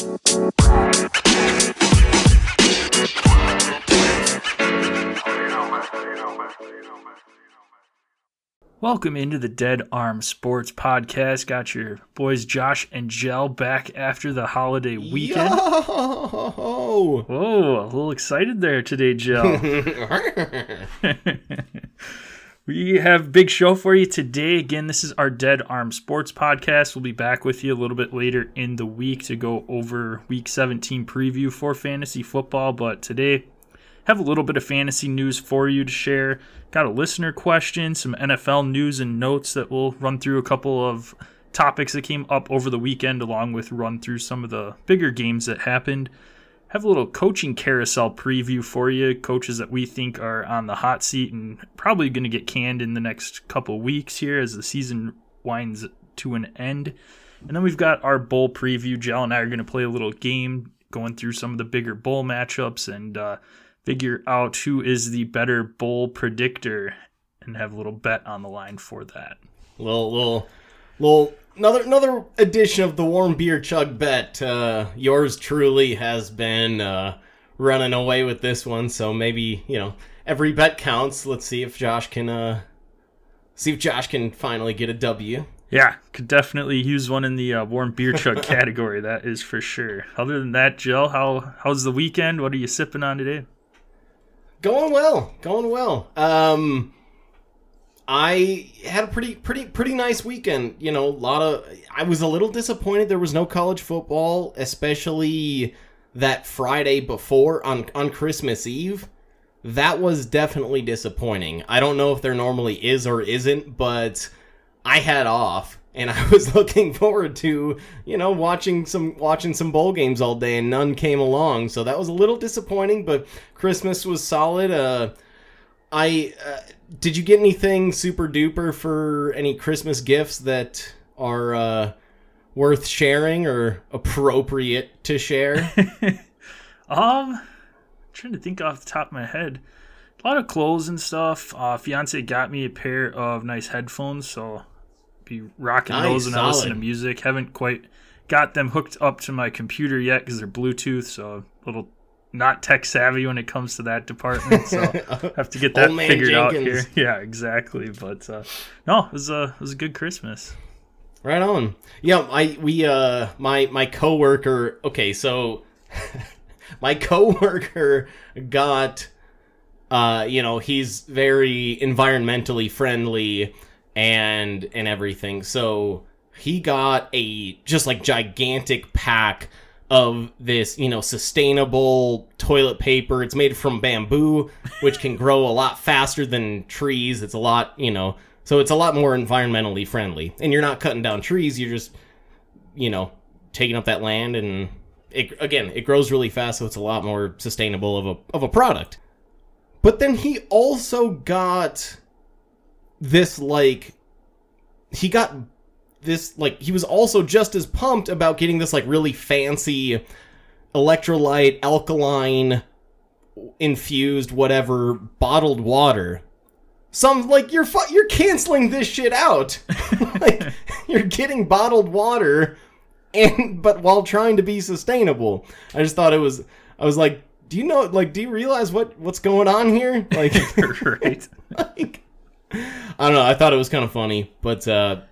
Welcome into the Dead Arm Sports Podcast. Got your boys Josh and Jell back after the holiday weekend. Yo! Whoa, a little excited there today, Jell. we have big show for you today. Again, this is our Dead Arm Sports Podcast. We'll be back with you a little bit later in the week to go over Week 17 preview for fantasy football. But today, have a little bit of fantasy news for you to share. Got a listener question, some NFL news and notes that we'll run through a couple of topics that came up over the weekend, along with run through some of the bigger games that happened. Have a little coaching carousel preview for you, coaches that we think are on the hot seat and probably going to get canned in the next couple weeks here as the season winds to an end. And then we've got our bowl preview. Jell and I are going to play a little game going through some of the bigger bowl matchups and uh, figure out who is the better bowl predictor and have a little bet on the line for that. Little, little, little. Another, another edition of the warm beer chug bet. Uh, yours truly has been uh, running away with this one, so maybe you know every bet counts. Let's see if Josh can, uh, see if Josh can finally get a W. Yeah, could definitely use one in the uh, warm beer chug category. That is for sure. Other than that, Jill, how how's the weekend? What are you sipping on today? Going well, going well. Um, I had a pretty, pretty, pretty nice weekend. You know, a lot of. I was a little disappointed there was no college football, especially that Friday before on on Christmas Eve. That was definitely disappointing. I don't know if there normally is or isn't, but I had off and I was looking forward to, you know, watching some watching some bowl games all day, and none came along. So that was a little disappointing. But Christmas was solid. Uh, I uh, did you get anything super duper for any Christmas gifts that are uh, worth sharing or appropriate to share? um, I'm trying to think off the top of my head. A lot of clothes and stuff. Uh, fiance got me a pair of nice headphones, so be rocking Nice, those when I listen to music. Haven't quite got them hooked up to my computer yet because they're Bluetooth, so a little not tech savvy when it comes to that department. So have to get that figured out here. Yeah, exactly. But uh, no, it was a it was a good Christmas. Right on. Yeah, I we uh my my coworker. Okay, so my coworker got uh you know he's very environmentally friendly and and everything. So he got a just like gigantic pack of this, you know, sustainable toilet paper. It's made from bamboo, which can grow a lot faster than trees. It's a lot, you know, so it's a lot more environmentally friendly. And you're not cutting down trees, you're just, you know, taking up that land and it again, it grows really fast, so it's a lot more sustainable of a of a product. But then he also got this like he got this like he was also just as pumped about getting this like really fancy electrolyte alkaline infused whatever bottled water some like you're fu- you're canceling this shit out like you're getting bottled water and but while trying to be sustainable i just thought it was i was like do you know like do you realize what what's going on here like right. like I don't know. I thought it was kind of funny, but uh,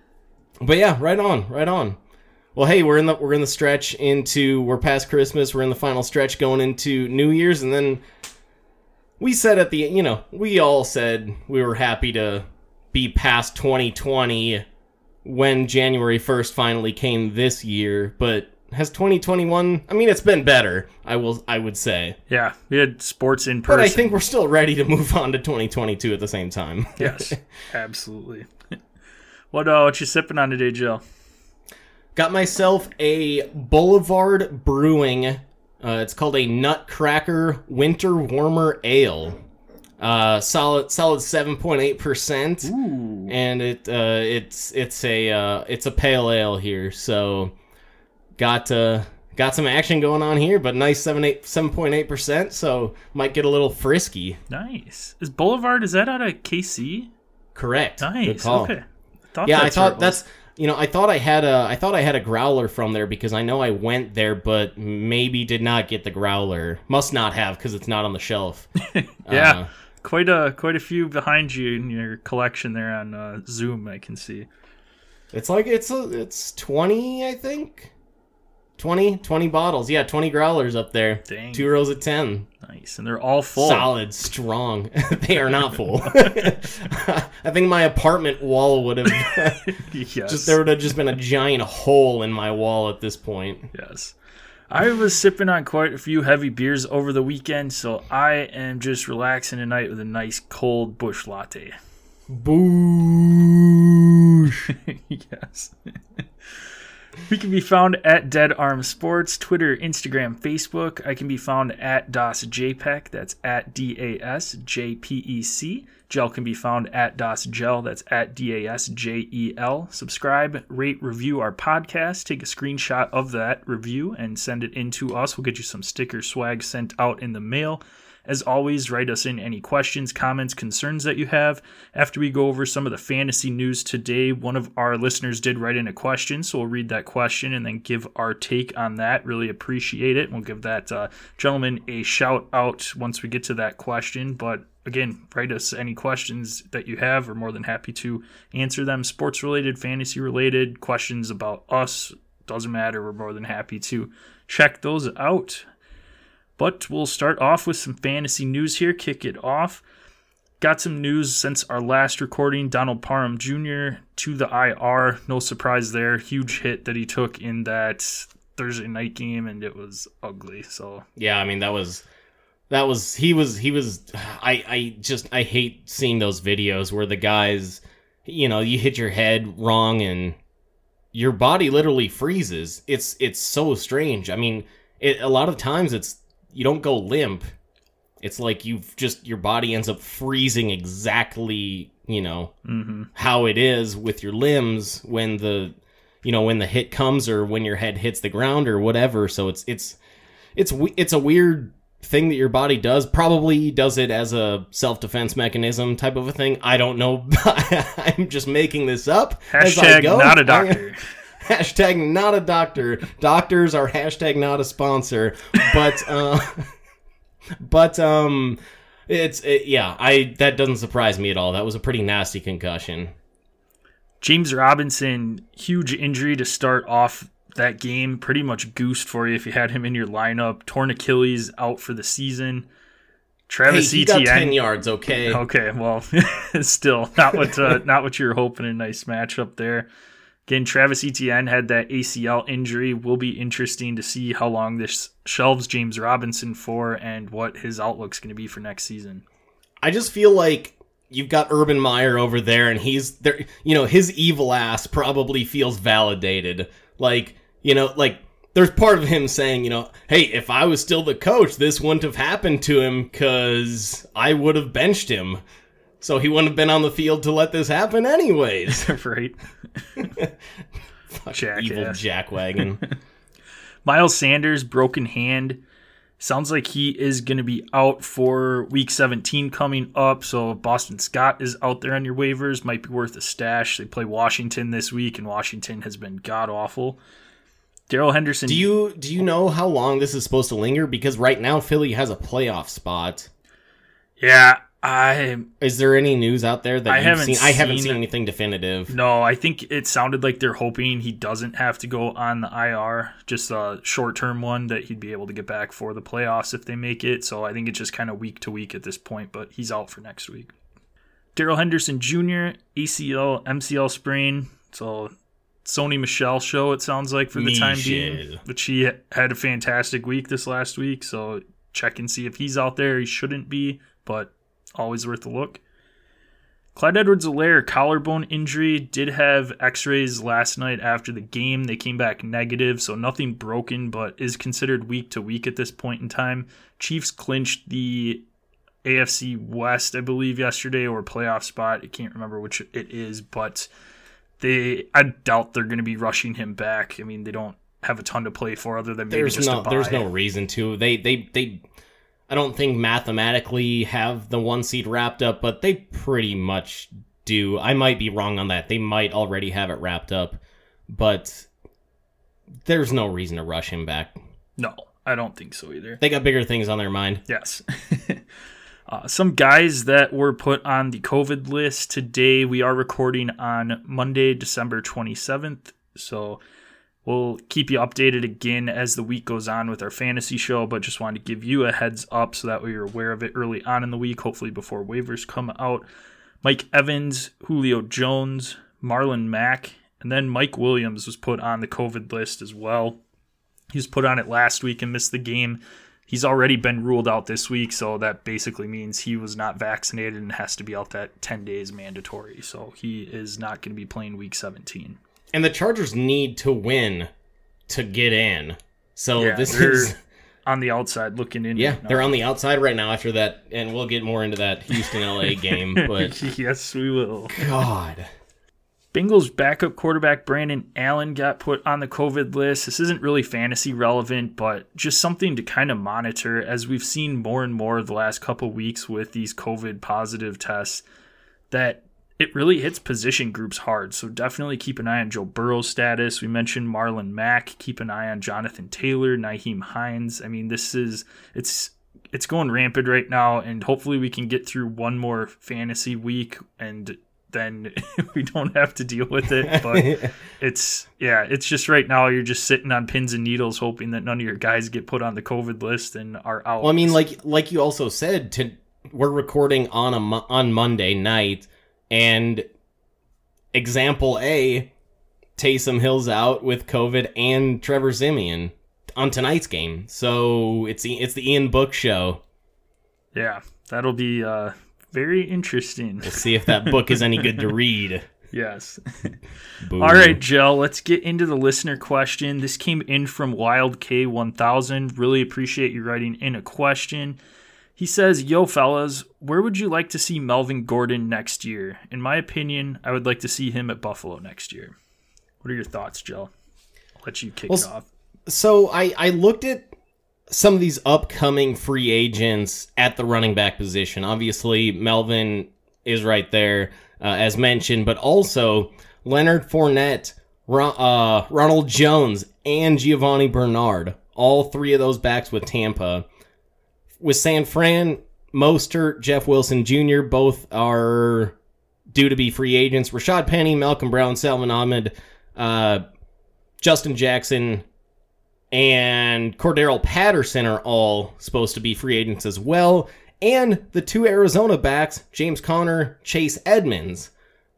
but yeah, right on, right on. Well, hey, we're in the we're in the stretch into we're past Christmas. We're in the final stretch going into New Year's, and then we said at the you know we all said we were happy to be past 2020 when January 1st finally came this year, but has 2021 I mean it's been better, I will I would say. Yeah, we had sports in person. But I think we're still ready to move on to 2022 at the same time. yes, absolutely. What uh, what you sipping on today, Jill? Got myself a Boulevard Brewing. Uh, it's called a Nutcracker Winter Warmer Ale. Uh, solid, solid seven point eight percent, and it uh, it's it's a uh, it's a pale ale here. So got uh, got some action going on here, but nice seven eight seven point eight percent. So might get a little frisky. nice. Is Boulevard? Is that out of KC? Correct. Nice. Okay. Thought Yeah, I thought was. that's you know, I thought I had a I thought I had a growler from there because I know I went there, but maybe did not get the growler. Must not have because it's not on the shelf. Yeah, Uh, quite a quite a few behind you in your collection there on uh, Zoom. I can see. it's like it's a, it's twenty, I think. 20, 20 bottles. Yeah, twenty growlers up there. Dang. Two rows of ten. Nice, and they're all full. Solid, strong. they are not full. I think my apartment wall would have yes. just there would have just been a giant hole in my wall at this point. Yes. I was sipping on quite a few heavy beers over the weekend, so I am just relaxing tonight with a nice cold Busch Latte. Boosh. yes. We can be found at Dead Arm Sports, Twitter, Instagram, Facebook. I can be found at DAS JPEG, that's at D A S J P E C. Gel can be found at DAS Gel, that's at D A S J E L. Subscribe, rate, review our podcast. Take a screenshot of that review and send it in to us. We'll get you some sticker swag sent out in the mail. As always, write us in any questions, comments, concerns that you have. After we go over some of the fantasy news today, one of our listeners did write in a question, so we'll read that question and then give our take on that. Really appreciate it. We'll give that uh, gentleman a shout out once we get to that question. But again, write us any questions that you have. We're more than happy to answer them. Sports related, fantasy related, questions about us, doesn't matter. We're more than happy to check those out. But we'll start off with some fantasy news here, kick it off. Got some news since our last recording. Donald Parham Jr. to the IR. No surprise there. Huge hit that he took in that Thursday night game, and it was ugly. So Yeah, I mean that was that was he was he was I I just I hate seeing those videos where the guys you know, you hit your head wrong and your body literally freezes. It's it's so strange. I mean, it a lot of times it's you don't go limp. It's like you've just your body ends up freezing exactly, you know, mm-hmm. how it is with your limbs when the you know when the hit comes or when your head hits the ground or whatever so it's it's it's we- it's a weird thing that your body does probably does it as a self-defense mechanism type of a thing i don't know i'm just making this up hashtag not a doctor. hashtag not a doctor doctors are hashtag not a sponsor but uh but um it's it, yeah i that doesn't surprise me at all that was a pretty nasty concussion James Robinson, huge injury to start off that game. Pretty much goosed for you if you had him in your lineup. Torn Achilles out for the season. hey, Travis he got 10 Etienne. yards okay Okay, well, still not what uh, not what you're hoping. A nice matchup there. Again, Travis Etienne had that ACL injury. Will be interesting to see how long this shelves James Robinson for and what his outlook's going to be for next season. I just feel like you've got Urban Meyer over there, and he's there. You know, his evil ass probably feels validated. Like, you know, like there's part of him saying, you know, hey, if I was still the coach, this wouldn't have happened to him because I would have benched him. So he wouldn't have been on the field to let this happen, anyways. right? Evil Jackass. jackwagon. Miles Sanders, broken hand. Sounds like he is going to be out for week 17 coming up. So Boston Scott is out there on your waivers. Might be worth a stash. They play Washington this week, and Washington has been god awful. Darrell Henderson. do you do you know how long this is supposed to linger? Because right now Philly has a playoff spot. Yeah, I Is there any news out there that I haven't seen? I haven't seen- seen anything definitive. no. I think it sounded like they're hoping he doesn't have to go on the IR, just a short term one that he'd be able to get back for the playoffs if they make it. So I think it's just kind of week to week at this point. But he's out for next week. Darrell Henderson Jr. ACL MCL sprain. So Sony Michel show it sounds like for the time being. But she had a fantastic week this last week. So check and see if he's out there. He shouldn't be, but always worth a look. Clyde Edwards-Helaire collarbone injury did have x-rays last night after the game. They came back negative, so nothing broken, but is considered week to week at this point in time. Chiefs clinched the AFC West, I believe, yesterday or playoff spot. I can't remember which it is, but they I doubt they're going to be rushing him back. I mean, they don't have a ton to play for other than maybe there's just no there's no reason to. They they they I don't think mathematically have the one seed wrapped up, but they pretty much do. I might be wrong on that. They might already have it wrapped up. but there's no reason to rush him back. No, I don't think so either. They got bigger things on their mind. Yes. uh, some guys that were put on the COVID list today. We are recording on Monday, December 27th. So we'll keep you updated again as the week goes on with our fantasy show, but just wanted to give you a heads up so that way you're aware of it early on in the week, hopefully before waivers come out. Mike Evans, Julio Jones, Marlon Mack, and then Mike Williams was put on the COVID list as well. He was put on it last week and missed the game. He's already been ruled out this week, so that basically means he was not vaccinated and has to be out that 10 days mandatory. So he is not going to be playing week 17. And the Chargers need to win to get in. So Yeah, this is on the outside looking in. yeah, right they're on the outside right now after that and we'll get more into that Houston LA game, but yes, we will. god. Bengals backup quarterback Brandon Allen got put on the COVID list. This isn't really fantasy relevant, but just something to kind of monitor as we've seen more and more the last couple weeks with these COVID positive tests that it really hits position groups hard. So definitely keep an eye on Joe Burrow's status. We mentioned Marlon Mack. Keep an eye on Jonathan Taylor, Nyheim Hines. I mean, this is it's it's going rampant right now, and hopefully we can get through one more fantasy week and then we don't have to deal with it. But it's yeah, it's just right now you're just sitting on pins and needles, hoping that none of your guys get put on the COVID list and are out. Well, I mean, like like you also said, to we're recording on a on Monday night, and example A, Taysom Hill's out with COVID, and Trevor Siemian on tonight's game. So it's the it's the Ian Book show. yeah, that'll be uh, very interesting. We'll see if that book is any good to read. yes. All right, Jill, let's get into the listener question. This came in from Wild K1000. Really appreciate you writing in a question. He says, Yo, fellas, where would you like to see Melvin Gordon next year? In my opinion, I would like to see him at Buffalo next year. What are your thoughts, Jill? I'll let you kick Well, it off. So I I looked at some of these upcoming free agents at the running back position. Obviously, Melvin is right there, uh, as mentioned, but also Leonard Fournette, Ron, uh, Ronald Jones, and Giovani Bernard. All three of those backs with Tampa. With San Fran, Mostert, Jeff Wilson Jr., both are due to be free agents. Rashad Penny, Malcolm Brown, Salvon Ahmed, uh, Justin Jackson, and Cordarrelle Patterson are all supposed to be free agents as well. And the two Arizona backs, James Conner, Chase Edmonds.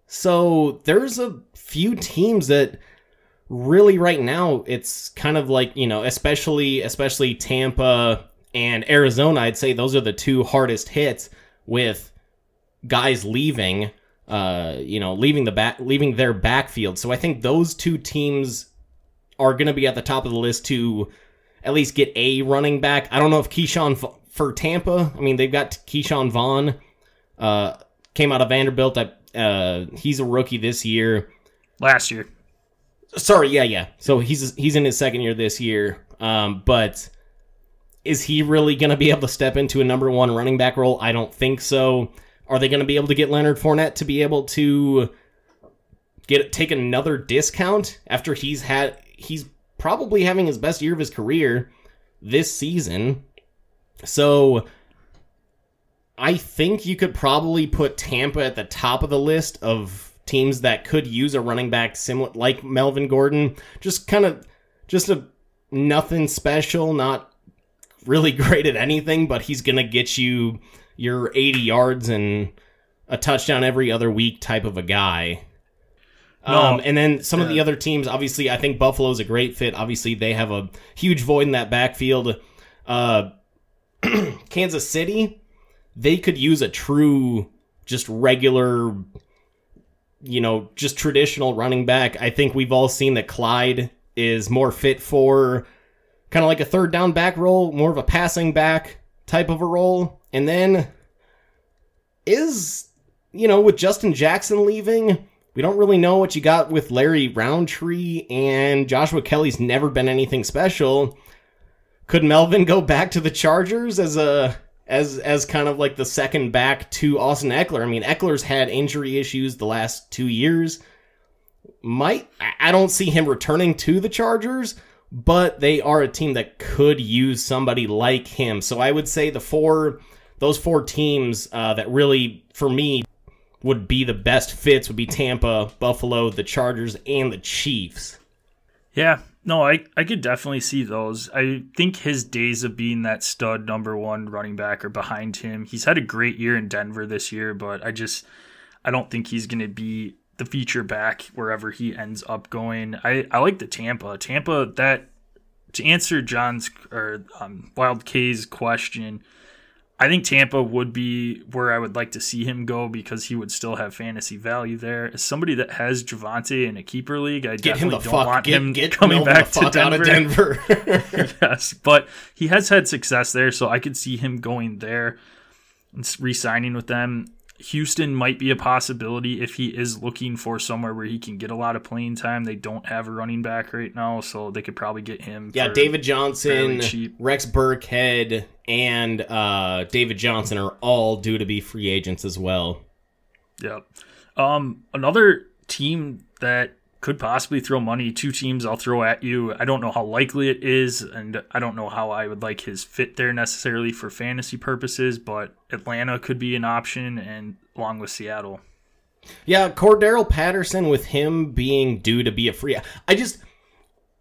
So there's a few teams that really right now it's kind of like, you know, especially especially Tampa and Arizona, I'd say those are the two hardest hits with guys leaving uh, you know, leaving the back leaving their backfield. So I think those two teams are going to be at the top of the list to at least get a running back. I don't know if Ke'Shawn for Tampa. I mean, they've got Ke'Shawn Vaughn, uh, came out of Vanderbilt. Uh, he's a rookie this year. Last year. Sorry, yeah, yeah. So he's he's in his second year this year. Um, but is he really going to be able to step into a number one running back role? I don't think so. Are they going to be able to get Leonard Fournette to be able to get take another discount after he's had he's probably having his best year of his career this season? So I think you could probably put Tampa at the top of the list of teams that could use a running back similar like Melvin Gordon. Just kind of just a nothing special, not really great at anything, but he's going to get you your 80 yards and a touchdown every other week type of a guy. No. Um, and then some of the other teams, obviously, I think Buffalo's a great fit. Obviously, they have a huge void in that backfield. Uh, Kansas City, they could use a true, just regular, you know, just traditional running back. I think we've all seen that Clyde is more fit for kind of like a third down back role, more of a passing back type of a role. And then is, you know, with Justin Jackson leaving, we don't really know what you got with Larry Rountree and Joshua Kelly's never been anything special. Could Melvin go back to the Chargers as a as as kind of like the second back to Austin Ekeler? I mean, Ekeler's had injury issues the last 2 years. might. I don't see him returning to the Chargers, but they are a team that could use somebody like him. So I would say the four, those four teams uh, that really, for me, would be the best fits would be Tampa, Buffalo, the Chargers, and the Chiefs. Yeah, no, I, I could definitely see those. I think his days of being that stud number one running back are behind him. He's had a great year in Denver this year, but I just I don't think he's gonna be the feature back wherever he ends up going. I, I like the Tampa. Tampa that to answer John's or um, Wild K's question, I think Tampa would be where I would like to see him go because he would still have fantasy value there. As somebody that has Javonte in a keeper league, I Get definitely don't fuck. want Get, him get coming back to out of Denver. Denver. yes, but he has had success there, so I could see him going there and re-signing with them. Houston might be a possibility if he is looking for somewhere where he can get a lot of playing time. They don't have a running back right now, so they could probably get him. Yeah, David Johnson. Rex Burkhead, and uh, David Johnson are all due to be free agents as well. Yep. Um, another team that could possibly throw money. Two teams I'll throw at you. I don't know how likely it is, and I don't know how I would like his fit there necessarily for fantasy purposes. But Atlanta could be an option, and along with Seattle. Yeah, Cordarrelle Patterson with him being due to be a free. I just,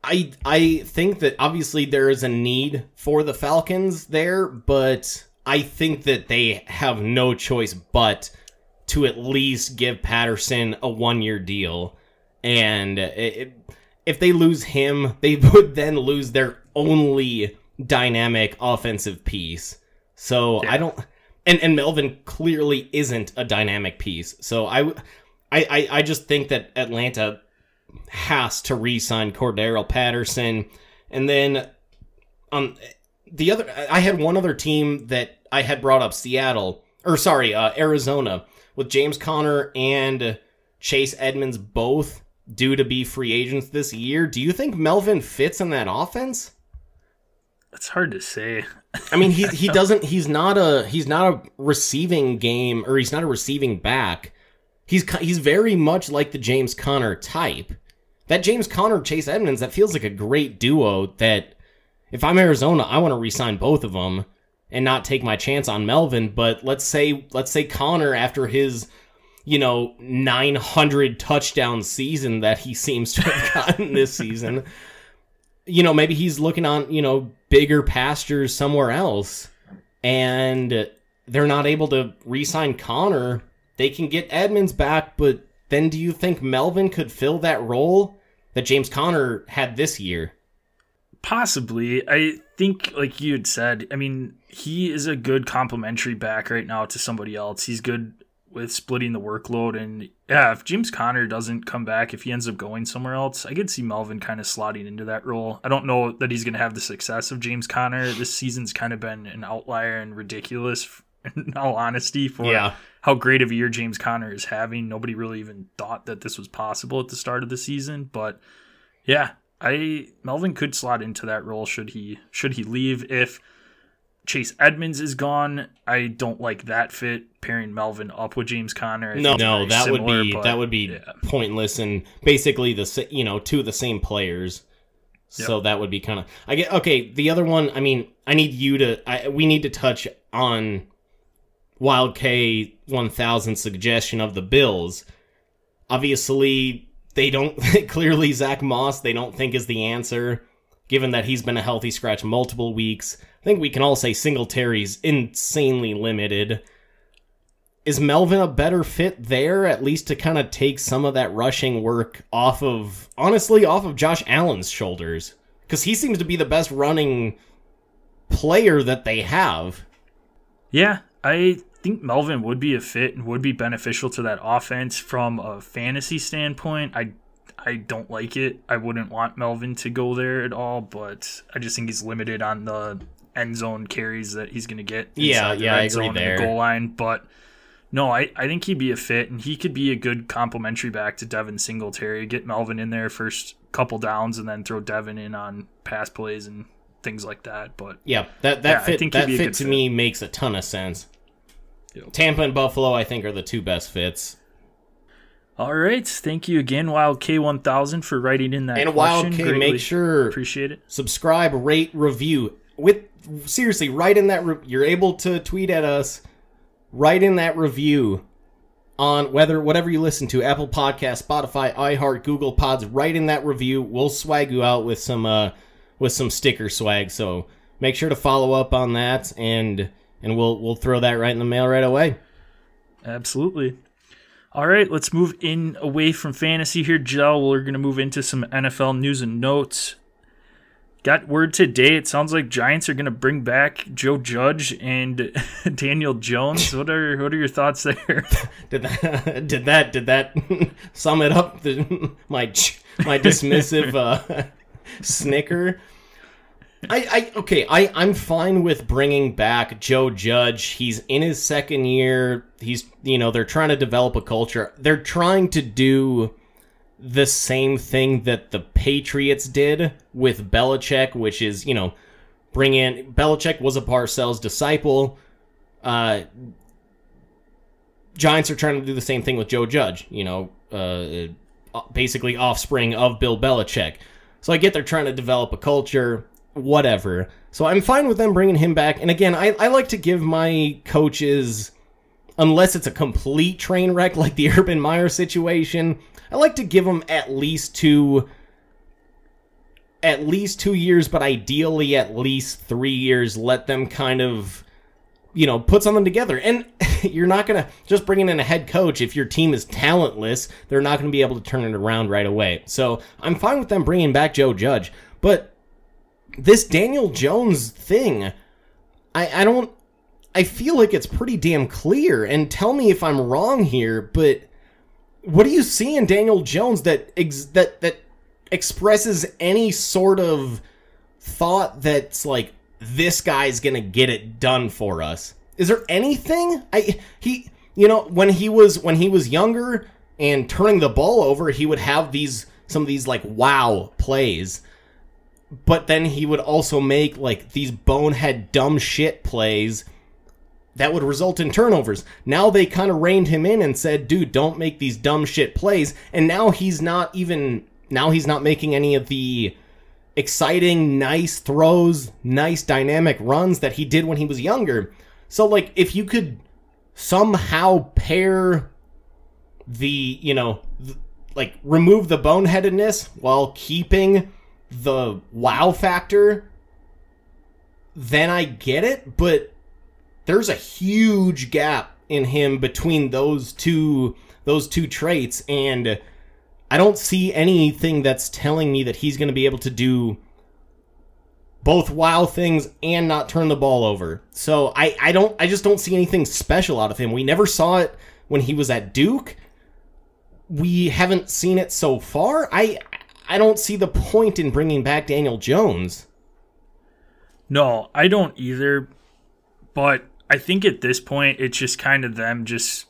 I I think that obviously there is a need for the Falcons there, but I think that they have no choice but to at least give Patterson a one year deal, and it, if they lose him, they would then lose their only dynamic offensive piece. So I don't and and Melvin clearly isn't a dynamic piece. So I, I, I, I just think that Atlanta has to re-sign Cordarrelle Patterson, and then um the other I had one other team that I had brought up Seattle or sorry uh, Arizona with James Conner and Chase Edmonds both due to be free agents this year. Do you think Melvin fits in that offense? It's hard to say. I mean, he he doesn't. He's not a he's not a receiving game or he's not a receiving back. He's he's very much like the James Conner type. That James Conner Chase Edmonds that feels like a great duo. That if I'm Arizona, I want to re-sign both of them and not take my chance on Melvin. But let's say let's say Conner after his you know 900 touchdown season that he seems to have gotten this season you know, maybe he's looking on, you know, bigger pastures somewhere else and they're not able to re-sign Conner. They can get Edmonds back, but then do you think Melvin could fill that role that James Conner had this year? Possibly. I think, like you had said, I mean, he is a good complementary back right now to somebody else. He's good with splitting the workload. And yeah, if James Conner doesn't come back, if he ends up going somewhere else, I could see Melvin kind of slotting into that role. I don't know that he's going to have the success of James Conner. This season's kind of been an outlier and ridiculous, in all honesty, for Yeah. how great of a year James Conner is having. Nobody really even thought that this was possible at the start of the season, but yeah, I Melvin could slot into that role should he should he leave if Chase Edmonds is gone. I don't like that fit pairing Melvin up with James Conner. I No, no, that would be but that would be yeah. pointless and basically the you know two of the same players. So that would be kind of I get okay. The other one, I mean, I need you to. I, we need to touch on Wild K one thousand suggestion of the Bills. Obviously, they don't clearly Zack Moss. They don't think is the answer, given that he's been a healthy scratch multiple weeks. I think we can all say Singletary's insanely limited is Melvin a better fit there, at least to kind of take some of that rushing work off of, honestly, off of Josh Allen's shoulders? Because he seems to be the best running player that they have. Yeah, I think Melvin would be a fit and would be beneficial to that offense from a fantasy standpoint. I I don't like it. I wouldn't want Melvin to go there at all, but I just think he's limited on the end zone carries that he's going to get. Yeah, yeah, I agree zone and the there. goal line, but no, I, I think he'd be a fit, and he could be a good complementary back to Devin Singletary. Get Melvin in there first couple downs, and then throw Devin in on pass plays and things like that. But Yeah, that that Yeah, I fit that fit to fit. me makes a ton of sense. Yep. Tampa and Buffalo, I think, are the two best fits. All right. Thank you again, Wild K1000, for writing in that And question. Wild K, Greatly make sure Appreciate it. subscribe, rate, review. With seriously, write in that. Re- you're able to tweet at us. Write in that review on whether whatever you listen to, Apple Podcast, Spotify, iHeart, Google Pods. Write in that review. We'll swag you out with some uh with some sticker swag. So make sure to follow up on that, and and we'll we'll throw that right in the mail right away. Absolutely. All right, let's move in away from fantasy here, Joe. We're going to move into some NFL news and notes. Got word today. It sounds like Giants are going to bring back Joe Judge and Daniel Jones. What are what are your thoughts there? Did that did that did that sum it up? The, my my dismissive uh, snicker. I, I okay. I I'm fine with bringing back Joe Judge. He's in his second year. He's you know they're trying to develop a culture. They're trying to do the same thing that the Patriots did with Belichick, which is you know bring in Belichick was a Parcells disciple. Uh, Giants are trying to do the same thing with Joe Judge, you know, uh, basically offspring of Bill Belichick. So I get they're trying to develop a culture, whatever. So I'm fine with them bringing him back. And again, I, I like to give my coaches, unless it's a complete train wreck like the Urban Meyer situation, I like to give them at least two. At least two years, but ideally at least three years. Let them kind of you know, put something together. And you're not going to just bring in a head coach if your team is talentless. They're not going to be able to turn it around right away. So I'm fine with them bringing back Joe Judge. But this Daniel Jones thing, I, I don't. I feel like it's pretty damn clear. And tell me if I'm wrong here, but what do you see in Daniel Jones that ex- that that expresses any sort of thought that's like this guy's gonna get it done for us. Is there anything? I he you know when he was when he was younger and turning the ball over, he would have these some of these like wow plays. But then he would also make like these bonehead dumb shit plays that would result in turnovers. Now they kind of reined him in and said, "Dude, don't make these dumb shit plays." And now he's not even now he's not making any of the exciting, nice throws, nice dynamic runs that he did when he was younger. So like if you could somehow pair the, you know, like remove the boneheadedness while keeping the wow factor, then I get it, but there's a huge gap in him between those two those two traits and I don't see anything that's telling me that he's going to be able to do both wow things and not turn the ball over. So I, I don't I just don't see anything special out of him. We never saw it when he was at Duke. We haven't seen it so far. I I don't see the point in bringing back Daniel Jones. No, I don't either. But I think at this point, it's just kind of them just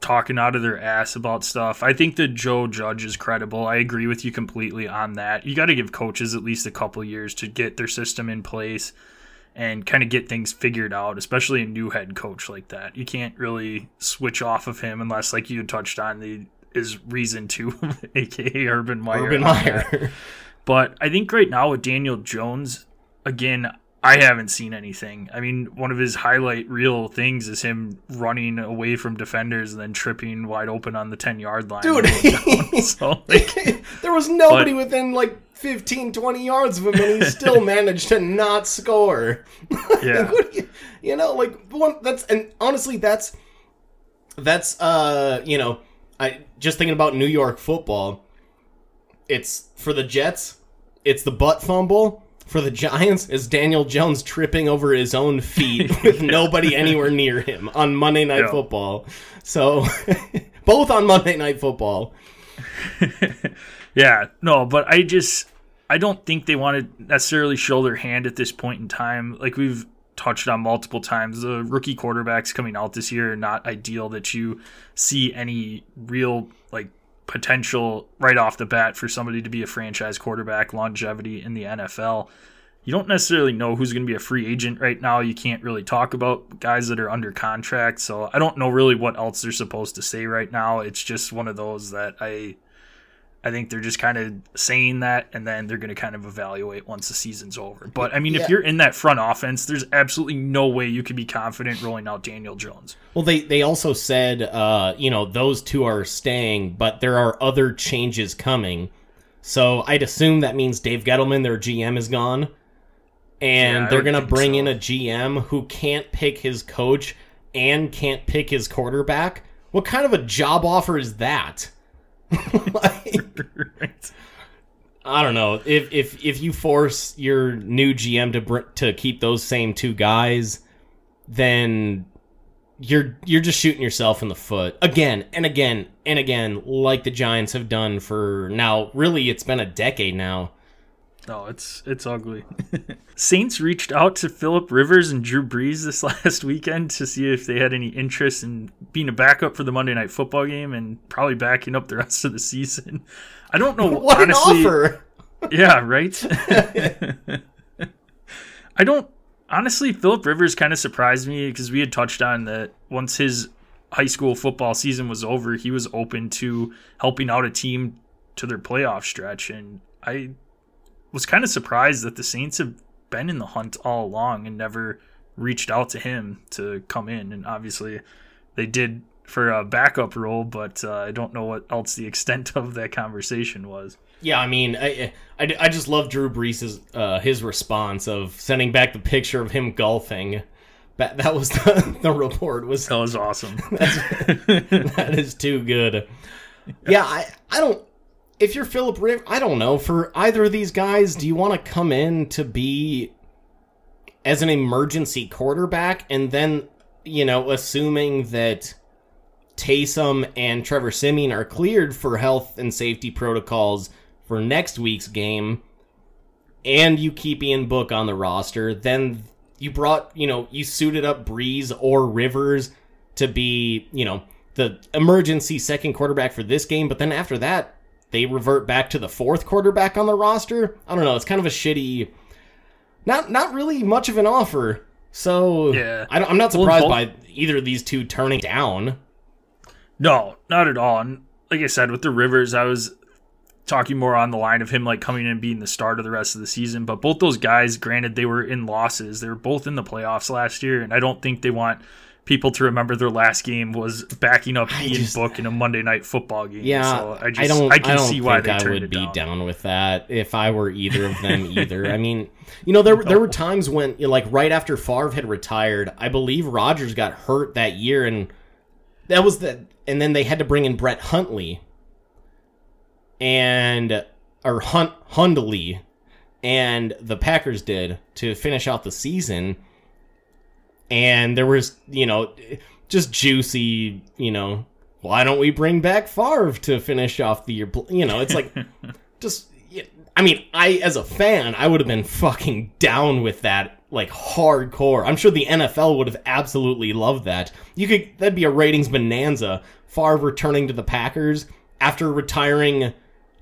talking out of their ass about stuff. I think that Joe Judge is credible. I agree with you completely on that. You got to give coaches at least a couple years to get their system in place and kind of get things figured out, especially a new head coach like that. You can't really switch off of him unless, like you touched on, the is reason to, aka Urban Meyer. Urban. Meyer. But I think right now with Daniel Jones, again, I haven't seen anything. I mean, one of his highlight real things is him running away from defenders and then tripping wide open on the 10 yard line. Dude, so, like, there was nobody But- within like 15, 20 yards of him, and he still managed to not score. yeah. What you, you know, like one that's and honestly, that's that's uh, you know, I just thinking about New York football. It's for the Jets. It's the butt fumble. For the Giants, is Daniel Jones tripping over his own feet with nobody anywhere near him on Monday Night Yeah. Football. So, both on Monday Night Football. Yeah, no, but I just I don't think they want to necessarily show their hand at this point in time. Like we've touched on multiple times, the rookie quarterbacks coming out this year are not ideal that you see any real like potential right off the bat for somebody to be a franchise quarterback longevity in the NFL. you don't necessarily know who's going to be a free agent right now. You can't really talk about guys that are under contract. So I don't know really what else they're supposed to say right now. It's just one of those that I I think they're just kind of saying that and then they're going to kind of evaluate once the season's over. But I mean, Yeah. if you're in that front offense, there's absolutely no way you could be confident rolling out Daniel Jones. Well, they they also said, uh, you know, those two are staying, but there are other changes coming. So I'd assume that means Dave Gettleman, their GM, is gone, and Yeah, they're gonna bring so. in a GM who can't pick his coach and can't pick his quarterback. What kind of a job offer is that? Like? I don't know if if if you force your new GM to br- to keep those same two guys, then you're you're just shooting yourself in the foot again and again and again, like the Giants have done for now. Really, it's been a decade now. No, it's it's ugly. Saints reached out to Philip Rivers and Drew Brees this last weekend to see if they had any interest in being a backup for the Monday Night Football game and probably backing up the rest of the season. I don't know. What honestly, an offer! Yeah, right. I don't honestly. Philip Rivers kind of surprised me because we had touched on that once his high school football season was over, he was open to helping out a team to their playoff stretch, and I was kind of surprised that the Saints have been in the hunt all along and never reached out to him to come in. And obviously, they did for a backup role, but uh, I don't know what else the extent of that conversation was. Yeah, I mean, I, I, I just love Drew Brees's uh, his response of sending back the picture of him golfing. That that was the, the report was That was awesome. that is too good. Yeah, I, I don't. If you're Philip Rivers, I don't know. For either of these guys, do you want to come in to be as an emergency quarterback and then, you know, assuming that Taysom and Trevor Siemian are cleared for health and safety protocols for next week's game, and you keep Ian Book on the roster, then you brought, you know, you suited up Brees or Rivers to be, you know, the emergency second quarterback for this game, but then after that, they revert back to the fourth quarterback on the roster. I don't know. It's kind of a shitty, not not really much of an offer. So Yeah. I don't, I'm not Well, surprised both- by either of these two turning down. No, not at all. And like I said, with the Rivers, I was talking more on the line of him like coming in and being the start of the rest of the season. But both those guys, granted, they were in losses. They were both in the playoffs last year, and I don't think they want people to remember their last game was backing up I Ian just- Book in a Monday night football game. Yeah, so I just I don't. I can don't see why they I turned would it be down. down. with that if I were either of them. either. I mean, you know, there there were times when, you know, like right after Favre had retired, I believe Rodgers got hurt that year, and that was the. And then they had to bring in Brett Huntley, and or Hunt Hundley, and the Packers did to finish out the season. And there was, you know, just juicy, you know, why don't we bring back Favre to finish off the year? You know, it's like just. I mean, I as a fan, I would have been fucking down with that, like hardcore. I'm sure the NFL would have absolutely loved that. You could that'd be a ratings bonanza. Favre returning to the Packers after retiring,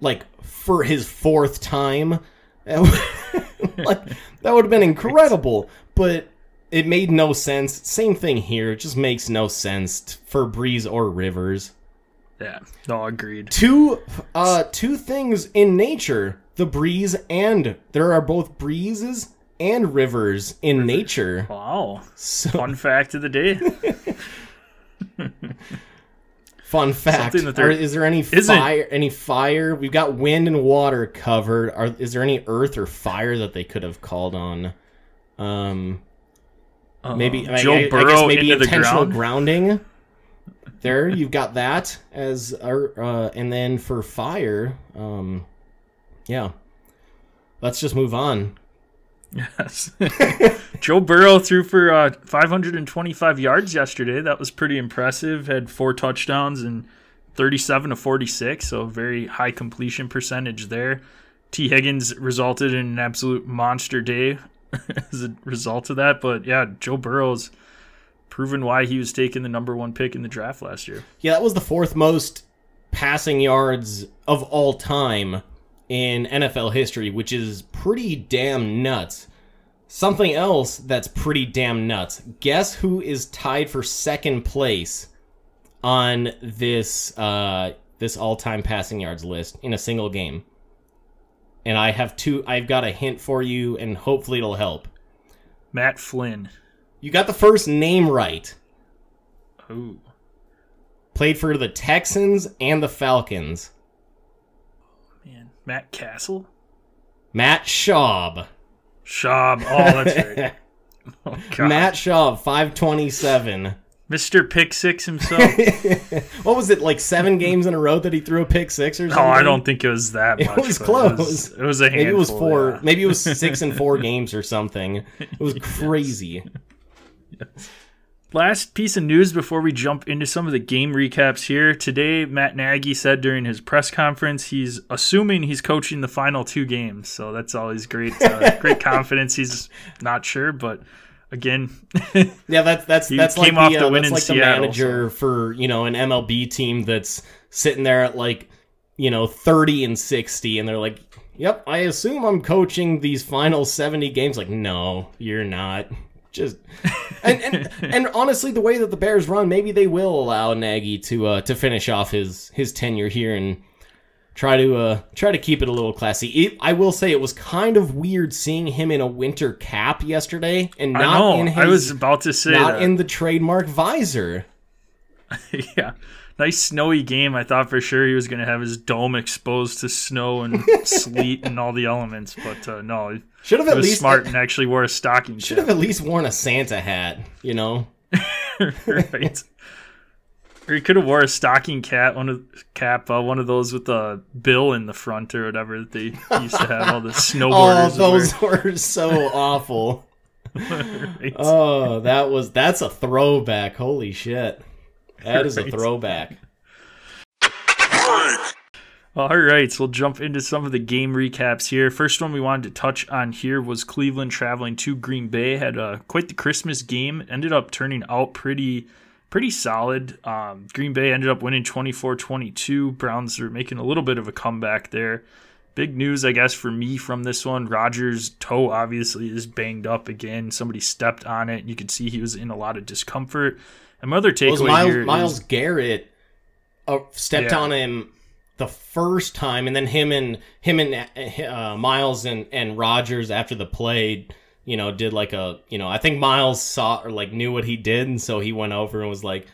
like for his fourth time. like that would have been incredible, but it made no sense. Same thing here. It just makes no sense for Brees or Rivers. Yeah, no, agreed. Two uh two things in nature. The breeze and there are both breezes and rivers in nature. Wow, So fun fact of the day. fun fact. Are- is there any isn't. fire any fire? We've got wind and water covered. Are is there any earth or fire that they could have called on? Um Uh, I- Joe I, I guess Burrow maybe into the intentional ground. grounding. There, you've got that as our, uh, and then for fire, um, yeah. Let's just move on. Yes. Joe Burrow threw for uh, 525 yards yesterday. That was pretty impressive. Had four touchdowns and 37 to 46, so very high completion percentage there. Tee Higgins resulted in an absolute monster day as a result of that. But yeah, Joe Burrow's proven why he was taking the number one pick in the draft last year. Yeah, that was the fourth most passing yards of all time. in NFL history, which is pretty damn nuts. Something else that's pretty damn nuts. Guess who is tied for second place on this uh, this all time passing yards list in a single game? And I have two. I've got a hint for you, and hopefully it'll help. Matt Flynn. You got the first name right. Ooh. Played for the Texans and the Falcons. Man. Matt Cassel? Matt Schaub. Schaub. Oh, that's right. Oh, Matt Schaub, 527. Mr. Pick Six himself. what was it, like seven games in a row that he threw a pick six or oh, something? I don't think it was that It much. was close. It was, it was a handful. Maybe it was four. yeah. Maybe it was six and four games or something. It was crazy. Last piece of news before we jump into some of the game recaps here. Today, Matt Nagy said during his press conference he's assuming he's coaching the final two games. So that's always great. Uh, great confidence. He's not sure, but again, Yeah, that's that's that's came like off the, uh, win that's in like Seattle, the manager for you know an MLB team that's sitting there at like you know thirty and sixty, and they're like, "Yep, I assume I'm coaching these final seventy games." Like, no, you're not. Just and, and and honestly, the way that the Bears run, maybe they will allow Nagy to uh, to finish off his his tenure here and try to uh try to keep it a little classy. It, I will say it was kind of weird seeing him in a winter cap yesterday and not in his I was about to say not that. in the trademark visor. yeah. Nice snowy game. I thought for sure he was going to have his dome exposed to snow and sleet and all the elements, but uh, no, he Should have at was least smart and actually wore a stocking should cap. have at least worn a Santa hat, you know. right. Or he could have wore a stocking cap, one of cap, uh, one of those with a bill in the front or whatever that they used to have all the snowboarders. Oh, those were so awful. right? Oh, that was that's a throwback. Holy shit. That is a throwback. All right, so we'll jump into some of the game recaps here. First one we wanted to touch on here was Cleveland traveling to Green Bay. Had uh, quite the Christmas game. Ended up turning out pretty pretty solid. Um, Green Bay ended up winning 24-22. Browns are making a little bit of a comeback there. Big news, I guess, for me from this one. Rodgers' toe obviously is banged up again. Somebody stepped on it. You could see he was in a lot of discomfort. And my other It was takeaway Myles, here is- Myles Garrett uh, stepped Yeah. on him the first time, and then him and him and uh, Myles and and Rodgers after the play, you know, did like a you know, I think Myles saw or like knew what he did, and so he went over and was like,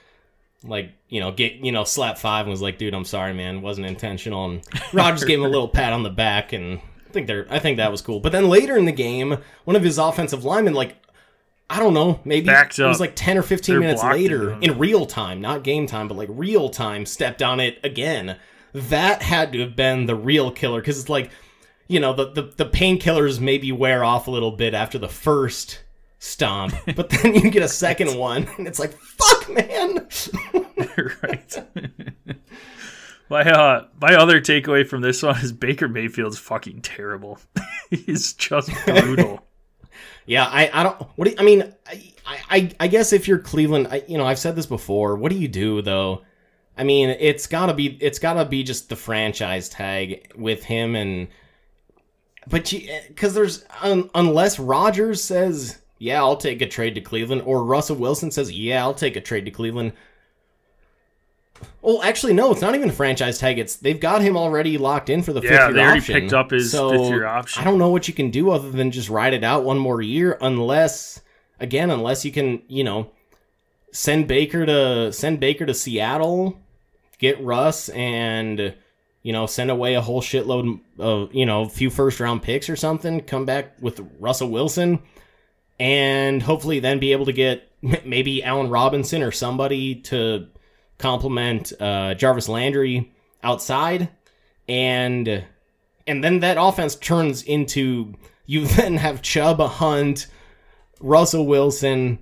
like you know, get you know, slap five and was like, dude, I'm sorry, man, wasn't intentional, and Rodgers gave him a little pat on the back, and I think they're I think that was cool. But then later in the game, one of his offensive linemen like. I don't know. Maybe it was like ten or fifteen They're minutes later it. in real time, not game time, but like real time, stepped on it again. That had to have been the real killer because it's like, you know, the, the, the painkillers maybe wear off a little bit after the first stomp, but then you get a second one and it's like, fuck, man. right. my uh, my other takeaway from this one is Baker Mayfield's fucking terrible. He's just brutal. yeah, I, I don't, what do you, I mean, I, I, I guess if you're Cleveland, I, you know, I've said this before. What do you do though? I mean, it's gotta be, it's gotta be just the franchise tag with him and, but you, eh, because there's, un, unless Rodgers says, yeah, I'll take a trade to Cleveland, or Russell Wilson says, yeah, I'll take a trade to Cleveland. Well, actually, no, it's not even a franchise tag. It's they've got him already locked in for the fifth Yeah, year they already option. picked up his So, fifth-year option. I don't know what you can do other than just ride it out one more year, unless, again, unless you can, you know, send Baker to send Baker to Seattle, get Russ, and you know, send away a whole shitload of you know, a few first round picks or something. Come back with Russell Wilson, and hopefully then be able to get maybe Allen Robinson or somebody to complement uh, Jarvis Landry outside, and and then that offense turns into you then have Chubb, Hunt, Russell Wilson,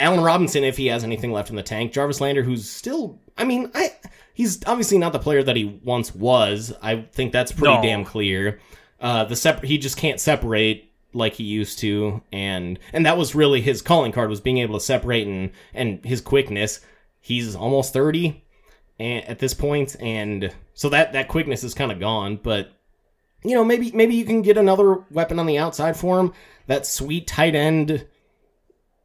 Allen Robinson if he has anything left in the tank, Jarvis Landry who's still I mean I he's obviously not the player that he once was. I think that's pretty No. damn clear. Uh, the sep- he just can't separate like he used to, and and that was really his calling card was being able to separate and and his quickness. He's almost thirty, and at this point, and so that that quickness is kind of gone. But you know, maybe maybe you can get another weapon on the outside for him. That sweet tight end,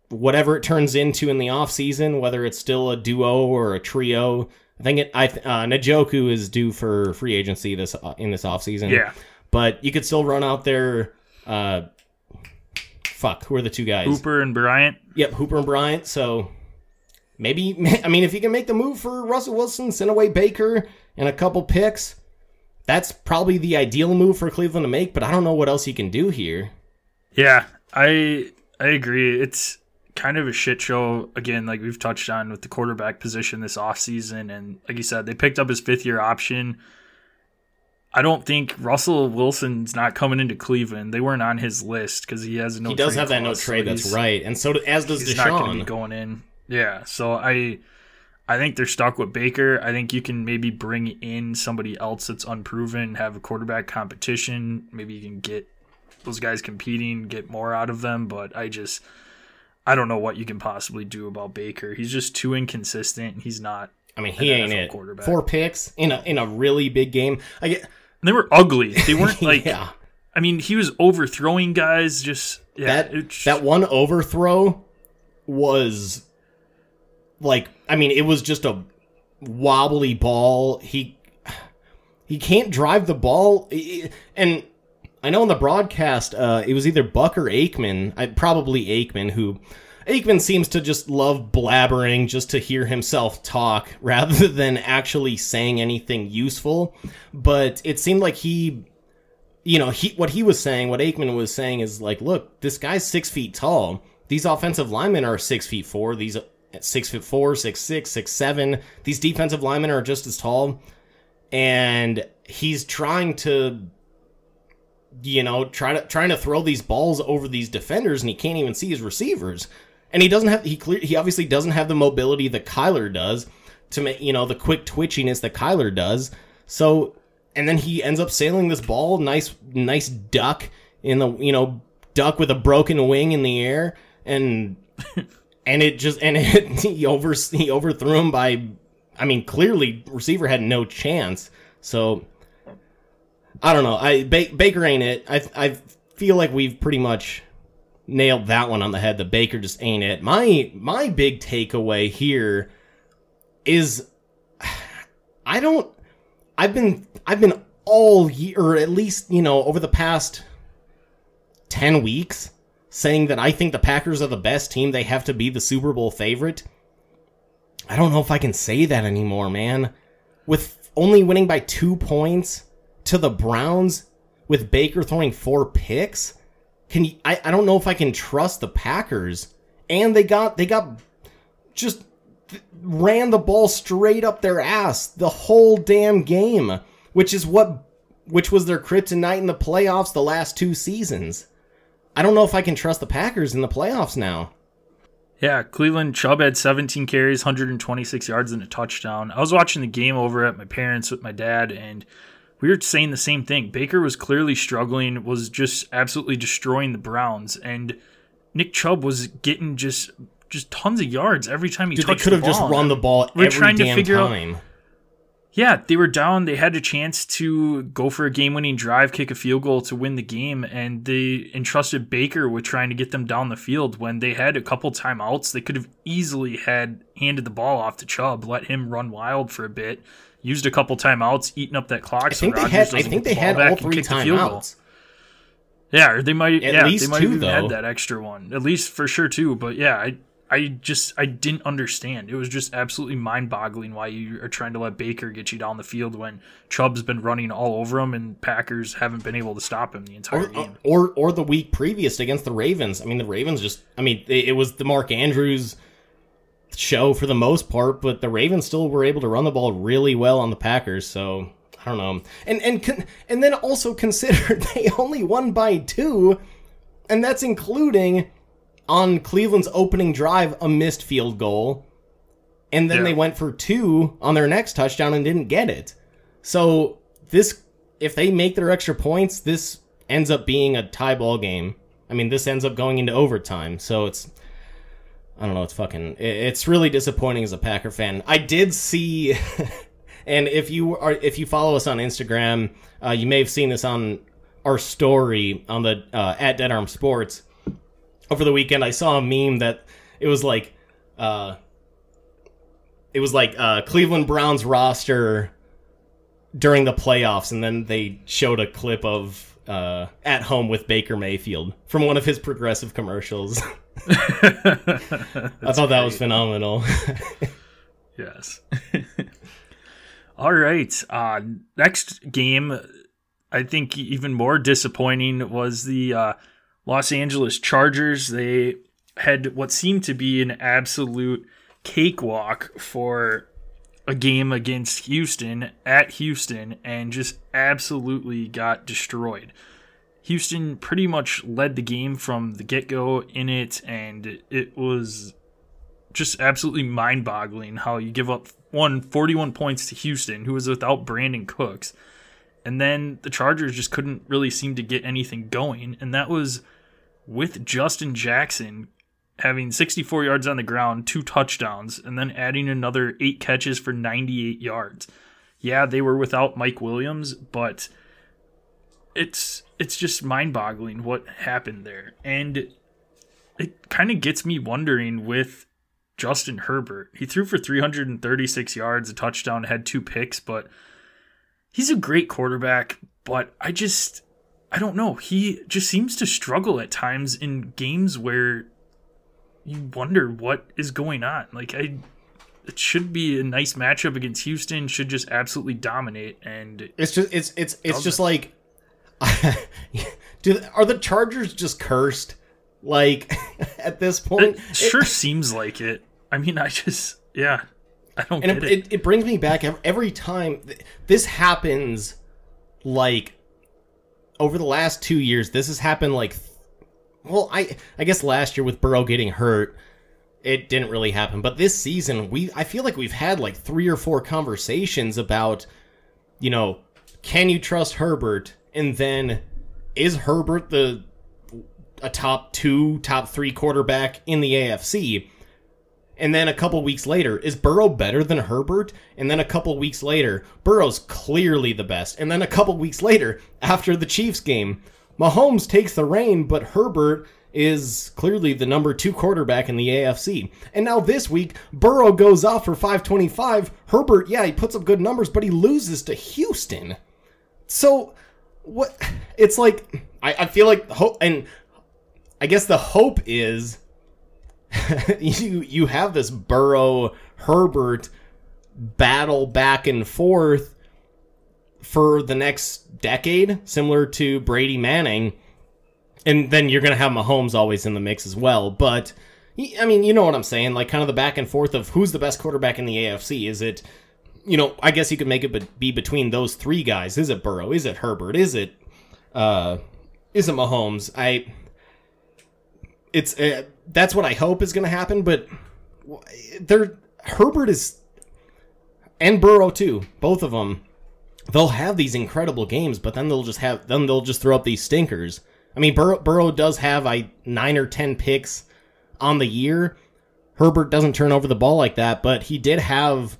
whatever it turns into in the offseason, whether it's still a duo or a trio. I think it. I uh, Njoku is due for free agency this uh, in this offseason. Yeah. but you could still run out there. Uh, fuck, who are the two guys? Hooper and Bryant. Yep, Hooper and Bryant. So maybe, I mean, if you can make the move for Russell Wilson, send away Baker and a couple picks, that's probably the ideal move for Cleveland to make. But I don't know what else you can do here. Yeah, I I agree. It's kind of a shit show again, like we've touched on with the quarterback position this offseason. And like you said, they picked up his fifth year option. I don't think Russell Wilson's not coming into Cleveland. They weren't on his list because he has no. He does trade have that no clause, so trade. That's right, and so as does He's not going to be going in. Yeah, so I, I think they're stuck with Baker. I think you can maybe bring in somebody else that's unproven, have a quarterback competition. Maybe you can get those guys competing, get more out of them. But I just, I don't know what you can possibly do about Baker. He's just too inconsistent. He's not. I mean, he ain't NFL it. quarterback. Four picks in a in a really big game. I get They were ugly. They weren't like. yeah. I mean, he was overthrowing guys. Just yeah, that it's- that one overthrow was like I mean it was just a wobbly ball. He he can't drive the ball and I know in the broadcast uh it was either Buck or Aikman, I, probably Aikman who Aikman seems to just love blabbering just to hear himself talk rather than actually saying anything useful. But it seemed like he you know, he what he was saying, what Aikman was saying is like, look, this guy's six feet tall. These offensive linemen are six feet four. These six foot four, six six, six seven. These defensive linemen are just as tall, and he's trying to, you know, try to trying to throw these balls over these defenders, and he can't even see his receivers. And he doesn't have he clear he obviously doesn't have the mobility that Kyler does to make you know the quick twitchiness that Kyler does. So and then he ends up sailing this ball, nice nice duck in the you know duck with a broken wing in the air, and and it just and it he over he overthrew him by, I mean clearly receiver had no chance. So I don't know. I ba- Baker ain't it. I I feel like we've pretty much nailed that one on the head. The Baker just ain't it. My my big takeaway here is I don't I've been I've been all year or at least, you know, over the past 10 weeks saying that I think the Packers are the best team, they have to be the Super Bowl favorite. I don't know if I can say that anymore, man. With only winning by 2 points to the Browns with Baker throwing 4 picks, can you, I I don't know if I can trust the Packers. And they got they got just ran the ball straight up their ass the whole damn game, which is what which was their kryptonite in the playoffs the last two seasons. I don't know if I can trust the Packers in the playoffs now. Yeah, Cleveland Chubb had 17 carries, 126 yards, and a touchdown. I was watching the game over at my parents with my dad, and we were saying the same thing. Baker was clearly struggling, was just absolutely destroying the Browns, and Nick Chubb was getting just just tons of yards every time he Dude, they touched could the have just ball. run the ball We're every trying to figure out- time. Yeah, they were down. They had a chance to go for a game winning drive, kick a field goal to win the game, and they entrusted Baker with trying to get them down the field when they had a couple timeouts. They could have easily had handed the ball off to Chubb, let him run wild for a bit, used a couple timeouts, eaten up that clock. I think they had I think they had all three timeouts. Yeah, they might. At yeah, they might two, have even though. had that extra one. At least for sure too. But yeah, I I just I didn't understand. It was just absolutely mind-boggling why you are trying to let Baker get you down the field when Chubb's been running all over him and Packers haven't been able to stop him the entire Or, game. or or the week previous against the Ravens. I mean, the Ravens just I mean, it, it was the Mark Andrews show for the most part, but the Ravens still were able to run the ball really well on the Packers. So I don't know, and and and then also consider they only won by two, and that's including on Cleveland's opening drive a missed field goal, and then Yeah. they went for two on their next touchdown and didn't get it. So this, if they make their extra points, this ends up being a tie ball game. I mean, this ends up going into overtime. So it's, I don't know, it's fucking, it's really disappointing as a Packer fan. I did see, and if you are if you follow us on Instagram, uh, you may have seen this on our story on the uh, at Dead Arm Sports over the weekend. I saw a meme that it was like, uh, it was like uh, Cleveland Browns roster during the playoffs, and then they showed a clip of uh, at home with Baker Mayfield from one of his progressive commercials. I thought that was phenomenal. yes. All right. Uh, next game, I think even more disappointing was the uh, Los Angeles Chargers. They had what seemed to be an absolute cakewalk for a game against Houston at Houston and just absolutely got destroyed. Houston pretty much led the game from the get go in it, and it was just absolutely mind boggling how you give up one 41 points to Houston, who was without Brandin Cooks. And then the Chargers just couldn't really seem to get anything going. And that was with Justin Jackson having 64 yards on the ground, two touchdowns, and then adding another eight catches for 98 yards. Yeah, they were without Mike Williams, but it's it's just mind-boggling what happened there. And it kind of gets me wondering with Justin Herbert. He threw for 336 yards, a touchdown, had two picks, but he's a great quarterback, but I just I don't know. He just seems to struggle at times in games where you wonder what is going on. Like I it should be a nice matchup against Houston, should just absolutely dominate and it's just it's it's it's just like do are the Chargers just cursed? Like at this point, it sure it, seems like it. I mean, I just yeah, I don't and it, it. it. brings me back every time this happens. Like over the last two years, this has happened. Like, well, I I guess last year with Burrow getting hurt, it didn't really happen. But this season, we I feel like we've had like three or four conversations about, you know, can you trust Herbert? And then is Herbert the a top two, top three quarterback in the AFC? And then a couple weeks later, is Burrow better than Herbert? And then a couple weeks later, Burrow's clearly the best. And then a couple weeks later, after the Chiefs game, Mahomes takes the reign, but Herbert is clearly the number two quarterback in the AFC. And now this week, Burrow goes off for 525. Herbert, yeah, he puts up good numbers, but he loses to Houston. So what it's like I, I feel like hope and I guess the hope is you you have this Burrow Herbert battle back and forth for the next decade, similar to Brady Manning, and then you're gonna have Mahomes always in the mix as well. But I mean, you know what I'm saying? Like kind of the back and forth of who's the best quarterback in the AFC. Is it you know, I guess you could make it be between those three guys. Is it Burrow? Is it Herbert? Is it uh is it Mahomes? I it's uh, that's what I hope is going to happen, but they're Herbert is and Burrow too, both of them. They'll have these incredible games, but then they'll just have then they'll just throw up these stinkers. I mean, Burrow, Burrow does have I nine or ten picks on the year. Herbert doesn't turn over the ball like that, but he did have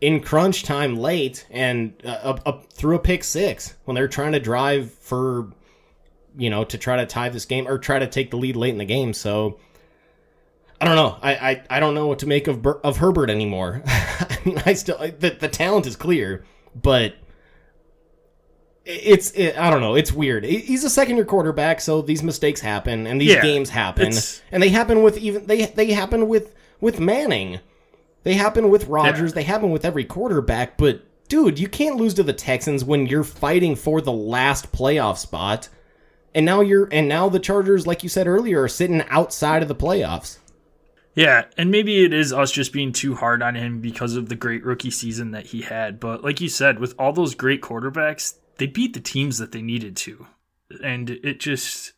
in crunch time late and uh, through a pick six when they're trying to drive for you know to try to tie this game or try to take the lead late in the game so I don't know. I, I, I don't know what to make of of Herbert anymore. I mean, I still the, the talent is clear, but it's it, I don't know. It's weird. He's a second year quarterback, so these mistakes happen and these yeah, games happen, and they happen with even they they happen with with Manning. They happen with Rodgers. Yeah. They happen with every quarterback. But dude, you can't lose to the Texans when you're fighting for the last playoff spot. And now you're and now the Chargers, like you said earlier, are sitting outside of the playoffs. Yeah, and maybe it is us just being too hard on him because of the great rookie season that he had. But like you said, with all those great quarterbacks, they beat the teams that they needed to. And it just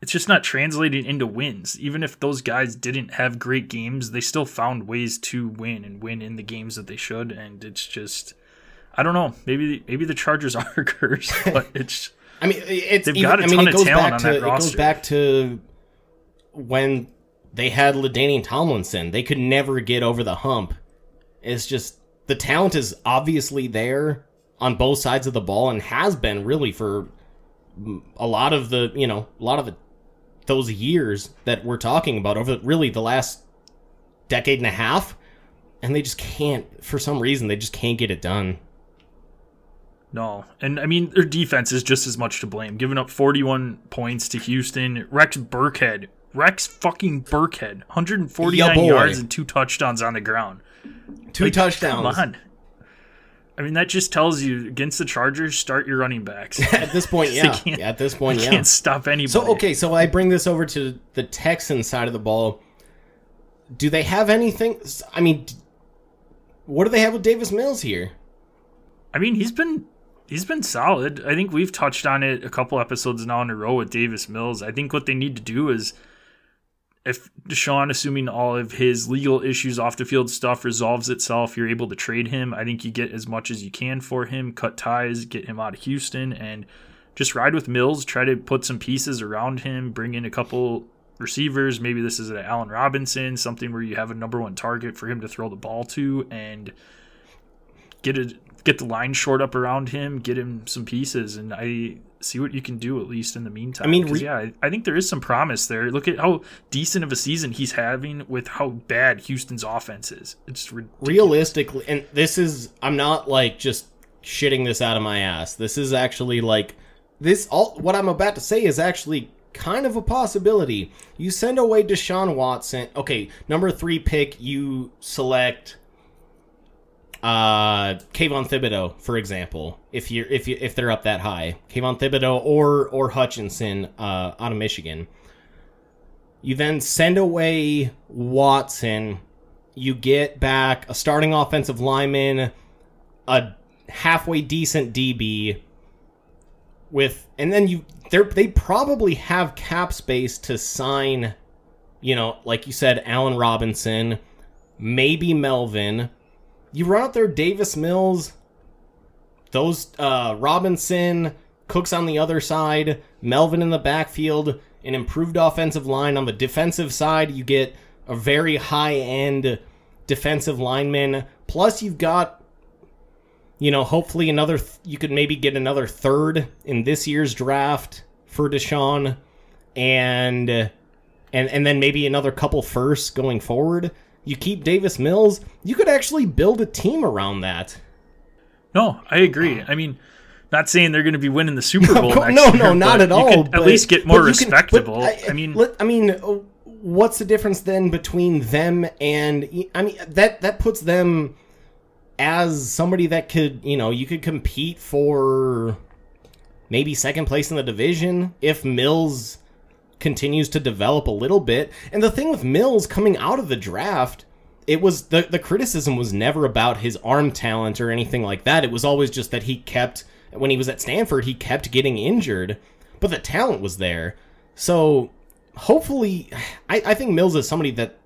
it's just not translating into wins. Even if those guys didn't have great games, they still found ways to win and win in the games that they should. And it's just, I don't know. Maybe maybe the Chargers are cursed, but it's. I mean, it's they've even, got a ton I mean, of talent on to, that roster. It goes back to when they had LaDainian Tomlinson. They could never get over the hump. It's just the talent is obviously there on both sides of the ball and has been really for a lot of the you know a lot of the, those years that we're talking about over really the last decade and a half and they just can't for some reason they just can't get it done no. And I mean, their defense is just as much to blame. Giving up 41 points to Houston. Rex Burkhead. Rex fucking Burkhead. 149 yards and two touchdowns on the ground. Two like, touchdowns. Come on. I mean, that just tells you against the Chargers, start your running backs. at this point, yeah. yeah. At this point, yeah. Can't stop anybody. So okay, so I bring this over to the Texan side of the ball. Do they have anything? I mean, what do they have with Davis Mills here? I mean, he's been he's been solid. I think we've touched on it a couple episodes now in a row with Davis Mills. I think what they need to do is if Deshaun, assuming all of his legal issues off the field stuff resolves itself, you're able to trade him. I think you get as much as you can for him, cut ties, get him out of Houston, and just ride with Mills. Try to put some pieces around him, bring in a couple receivers. Maybe this is an Allen Robinson, something where you have a number one target for him to throw the ball to, and get a get the line short up around him, get him some pieces, and I see what you can do at least in the meantime. I mean, re- yeah, I think there is some promise there. Look at how decent of a season he's having with how bad Houston's offense is. It's ridiculous. realistically, and this is I'm not like just shitting this out of my ass. This is actually like this. All what I'm about to say is actually kind of a possibility. You send away Deshaun Watson. Okay, number three pick. You select uh Kayvon Thibodeaux, for example, if you're if you if they're up that high, Kayvon Thibodeaux or or Hutchinson uh, out of Michigan. You then send away Watson. You get back a starting offensive lineman, a halfway decent DB, with and then you they they probably have cap space to sign, you know, like you said, Allen Robinson, maybe Melvin you run out there Davis Mills, those uh, Robinson, Cooks on the other side, Melvin in the backfield, an improved offensive line. On the defensive side, you get a very high end defensive lineman. Plus, you've got, you know, hopefully another, th- you could maybe get another third in this year's draft for Deshaun. And, and, and then maybe another couple firsts going forward you keep Davis Mills, you could actually build a team around that. No, I agree. I mean, not saying they're going to be winning the Super Bowl. no, no, year, not at all. But, at least get more respectable. Can, I, I, mean, I mean, uh, what's the difference then between them and? I mean, that that puts them as somebody that could, you know, you could compete for maybe second place in the division if Mills continues to develop a little bit. And the thing with Mills coming out of the draft, it was the the criticism was never about his arm talent or anything like that. It was always just that he kept when he was at Stanford, he kept getting injured, but the talent was there. So hopefully, I, I think Mills is somebody that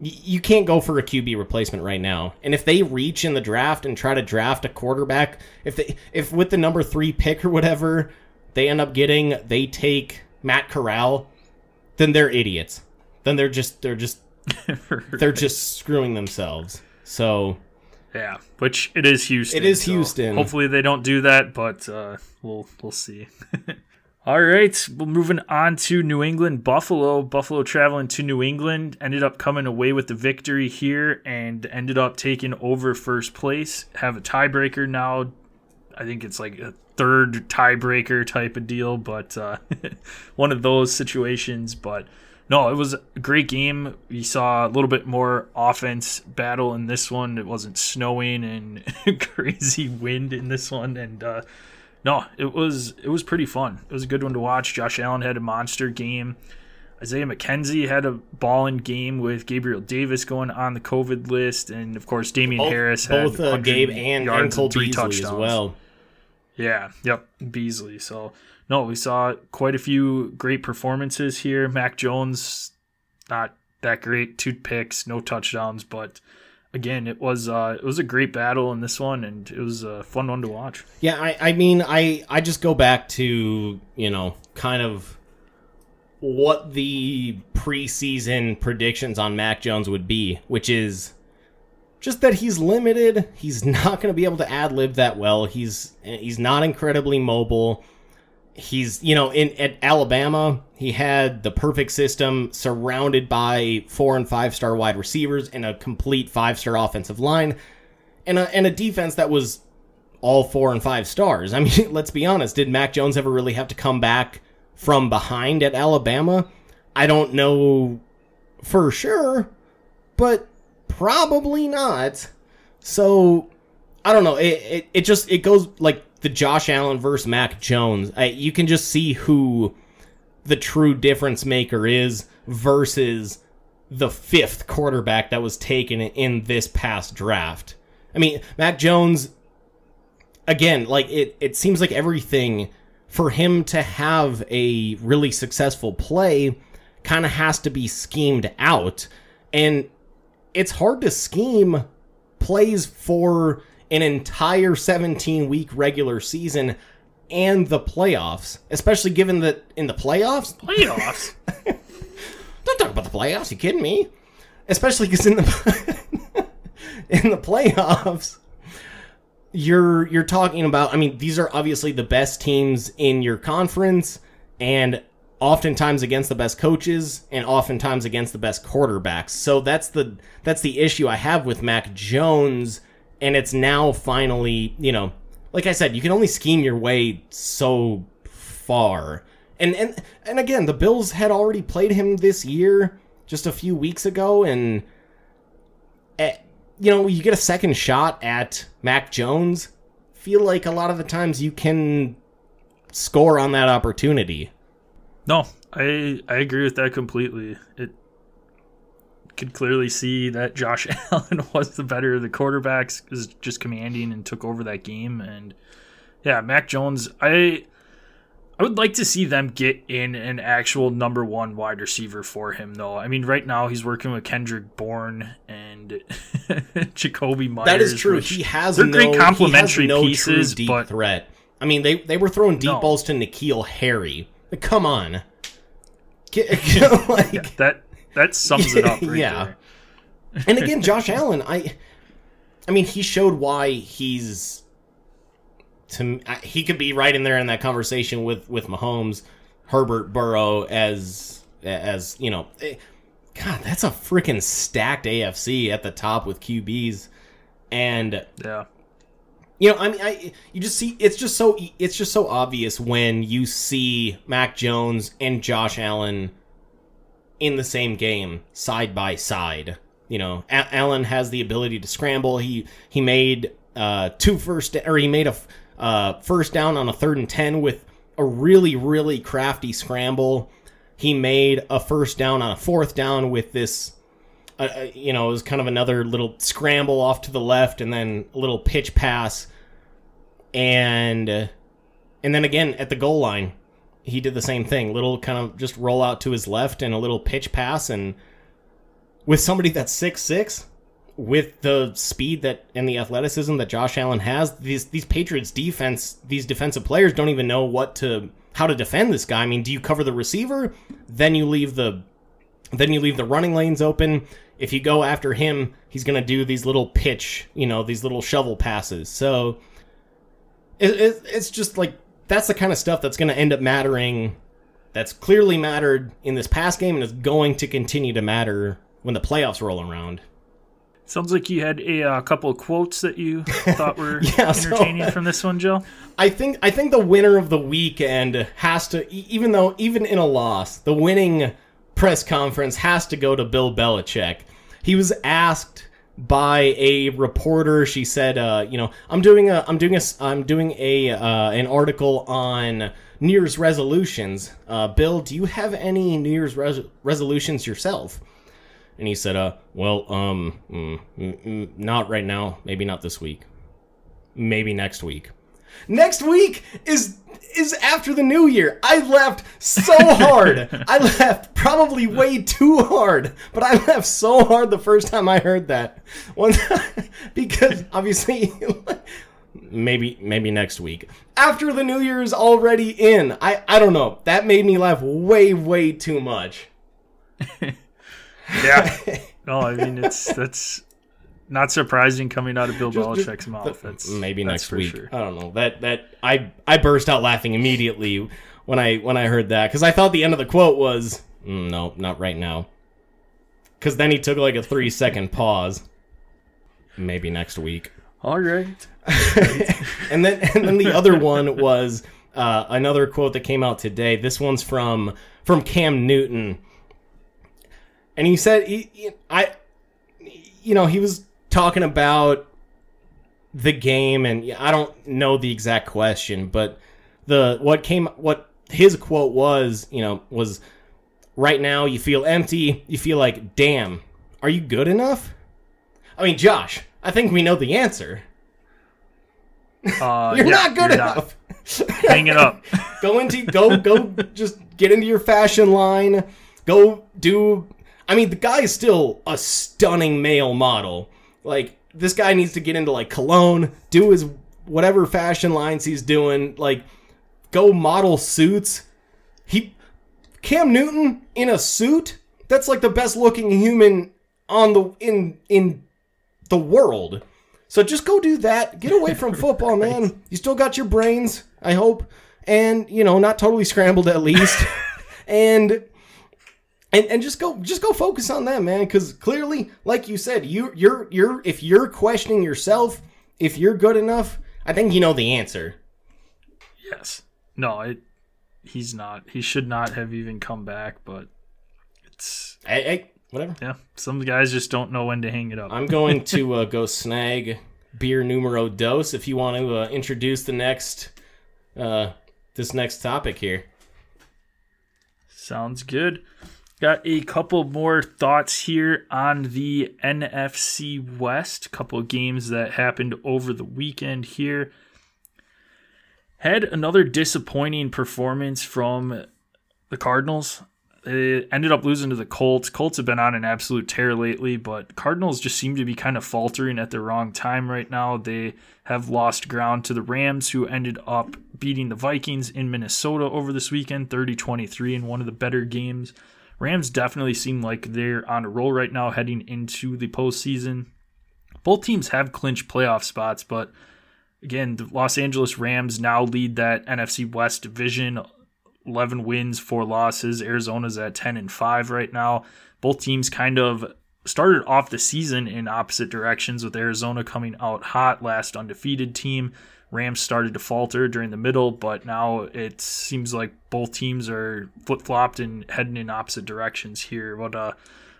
you can't go for a QB replacement right now. And if they reach in the draft and try to draft a quarterback, if they if with the number three pick or whatever they end up getting, they take Matt Corral, then they're idiots. Then they're just they're just they're just screwing themselves. So yeah, which it is Houston. It is so Houston. Hopefully they don't do that, but uh, we'll we'll see. All right, well, moving on to New England, Buffalo. Buffalo traveling to New England ended up coming away with the victory here and ended up taking over first place. Have a tiebreaker now. I think it's like a third tiebreaker type of deal, but uh, one of those situations. But no, it was a great game. We saw a little bit more offense battle in this one. It wasn't snowing and crazy wind in this one, and uh, no, it was it was pretty fun. It was a good one to watch. Josh Allen had a monster game. Isaiah McKenzie had a ball in game with Gabriel Davis going on the COVID list, and of course Damien both, Harris had both uh, Gabe and, and Cole three Beasley touchdowns. as well. Yeah, yep, Beasley. So no, we saw quite a few great performances here. Mac Jones, not that great, two picks, no touchdowns, but again, it was uh, it was a great battle in this one, and it was a fun one to watch. Yeah, I, I mean, I I just go back to you know kind of what the preseason predictions on Mac Jones would be, which is just that he's limited. He's not going to be able to ad lib that well. He's he's not incredibly mobile. He's you know in at Alabama he had the perfect system surrounded by four and five star wide receivers and a complete five star offensive line, and a and a defense that was all four and five stars. I mean, let's be honest. Did Mac Jones ever really have to come back from behind at Alabama? I don't know for sure, but probably not. So I don't know. It, it, it just it goes like the Josh Allen versus Mac Jones. I, you can just see who the true difference maker is versus the fifth quarterback that was taken in this past draft. I mean, Mac Jones again, like it it seems like everything for him to have a really successful play kind of has to be schemed out and it's hard to scheme plays for an entire 17 week regular season and the playoffs, especially given that in the playoffs, Playoffs? don't talk about the playoffs. You kidding me? Especially because in the in the playoffs, you're you're talking about. I mean, these are obviously the best teams in your conference, and oftentimes against the best coaches, and oftentimes against the best quarterbacks. So that's the that's the issue I have with Mac Jones, and it's now finally, you know, like I said, you can only scheme your way so far. And and and again, the Bills had already played him this year just a few weeks ago and eh, you know, you get a second shot at Mac Jones. Feel like a lot of the times you can score on that opportunity. No, I I agree with that completely. It could clearly see that Josh Allen was the better of the quarterbacks, is just commanding and took over that game. And yeah, Mac Jones, I I would like to see them get in an actual number one wide receiver for him, though. I mean, right now he's working with Kendrick Bourne and Jakobi Meyers. That is true. He has they're no, great complementary no pieces, deep but threat. I mean, they they were throwing deep No. balls to N'Keal Harry. Like, come on, Get- like that that sums it up. Right Yeah. there. and again, Josh Allen, I, I mean, he showed why he's. To I- he could be right in there in that conversation with with Mahomes, Herbert, Burrow as as you know. eh, God, that's a freaking stacked AFC at the top with QBs, and Yeah. You know, I mean, I you just see it's just so it's just so obvious when you see Mac Jones and Josh Allen in the same game side by side. You know, A- Allen has the ability to scramble. He he made uh two first or he made a uh first down on a third and 10 with a really really crafty scramble. He made a first down on a fourth down with this uh, uh, you know, it was kind of another little scramble off to the left and then a little pitch pass and and then again at the goal line he did the same thing little kind of just roll out to his left and a little pitch pass and with somebody that's six six with the speed that and the athleticism that Josh Allen has these these Patriots defense these defensive players don't even know what to how to defend this guy I mean do you cover the receiver then you leave the then you leave the running lanes open. If you go after him, he's going to do these little pitch, you know, these little shovel passes. So it, it, it's just like that's the kind of stuff that's going to end up mattering. That's clearly mattered in this past game and is going to continue to matter when the playoffs roll around. Sounds like you had a uh, couple of quotes that you thought were Yeah, so- entertaining from this one, Joe. I think I think the winner of the weekend has to even though even in a loss, the winning press conference has to go to Bill Belichick. He was asked by a reporter. She said, uh, "You know, I'm doing a I'm doing a, I'm doing a uh, an article on New Year's resolutions. Uh, Bill, do you have any New Year's res- resolutions yourself?" And he said, "Uh, well, um, mm, mm, mm, not right now. Maybe not this week. Maybe next week." Next week is is after the new year. I laughed so hard. I laughed probably way too hard, but I laughed so hard the first time I heard that. One because obviously maybe maybe next week. After the new year is already in. I I don't know. That made me laugh way way too much. Yeah. no, oh, I mean it's that's not surprising coming out of Bill Belichick's mouth. That's maybe that's next week. sure. I don't know. That that I I burst out laughing immediately when I when I heard that because I thought the end of the quote was "Mm, no, not right now. Because then he took like a three second pause. Maybe next week. All right. and then and then the other one was uh, another quote that came out today. This one's from from Cam Newton, and he said, he, he- "I, you know, he was talking about the game, and I don't know the exact question, but the what came what his quote was, you know, was." Right now, you feel empty. You feel like, damn, are you good enough? I mean, Josh, I think we know the answer. Uh, You're yeah, not good you're not. enough. Hang it up. go into go go just get into your fashion line. Go do I mean the guy is still a stunning male model. Like this guy needs to get into like cologne, do his whatever fashion lines he's doing, like go model suits. He Cam Newton in a suit? That's like the best looking human on the in in the world. So just go do that. Get away from football, man. You still got your brains, I hope, and you know, not totally scrambled at least. and and and just go just go focus on that, man, cuz clearly, like you said, you you're you're if you're questioning yourself, if you're good enough, I think you know the answer. Yes. No, it, he's not. He should not have even come back, but it's Hey, hey whatever. yeah. Some guys just don't know when to hang it up. I'm going to uh, go snag beer numero dos if you want to uh, introduce the next uh this next topic here. Sounds good. Got a couple more thoughts here on the NFC West. couple games that happened over the weekend here. Had another disappointing performance from the Cardinals. They ended up losing to the Colts. Colts have been on an absolute tear lately, but Cardinals just seem to be kind of faltering at the wrong time right now. They have lost ground to the Rams, who ended up beating the Vikings in Minnesota over this weekend, 30 23, in one of the better games. Rams definitely seem like they're on a roll right now heading into the postseason. Both teams have clinched playoff spots, but again, the Los Angeles Rams now lead that NFC West division. 11 wins, 4 losses. Arizona's at 10 and 5 right now. Both teams kind of started off the season in opposite directions with Arizona coming out hot, last undefeated team. Rams started to falter during the middle, but now it seems like both teams are flip flopped and heading in opposite directions here. What uh,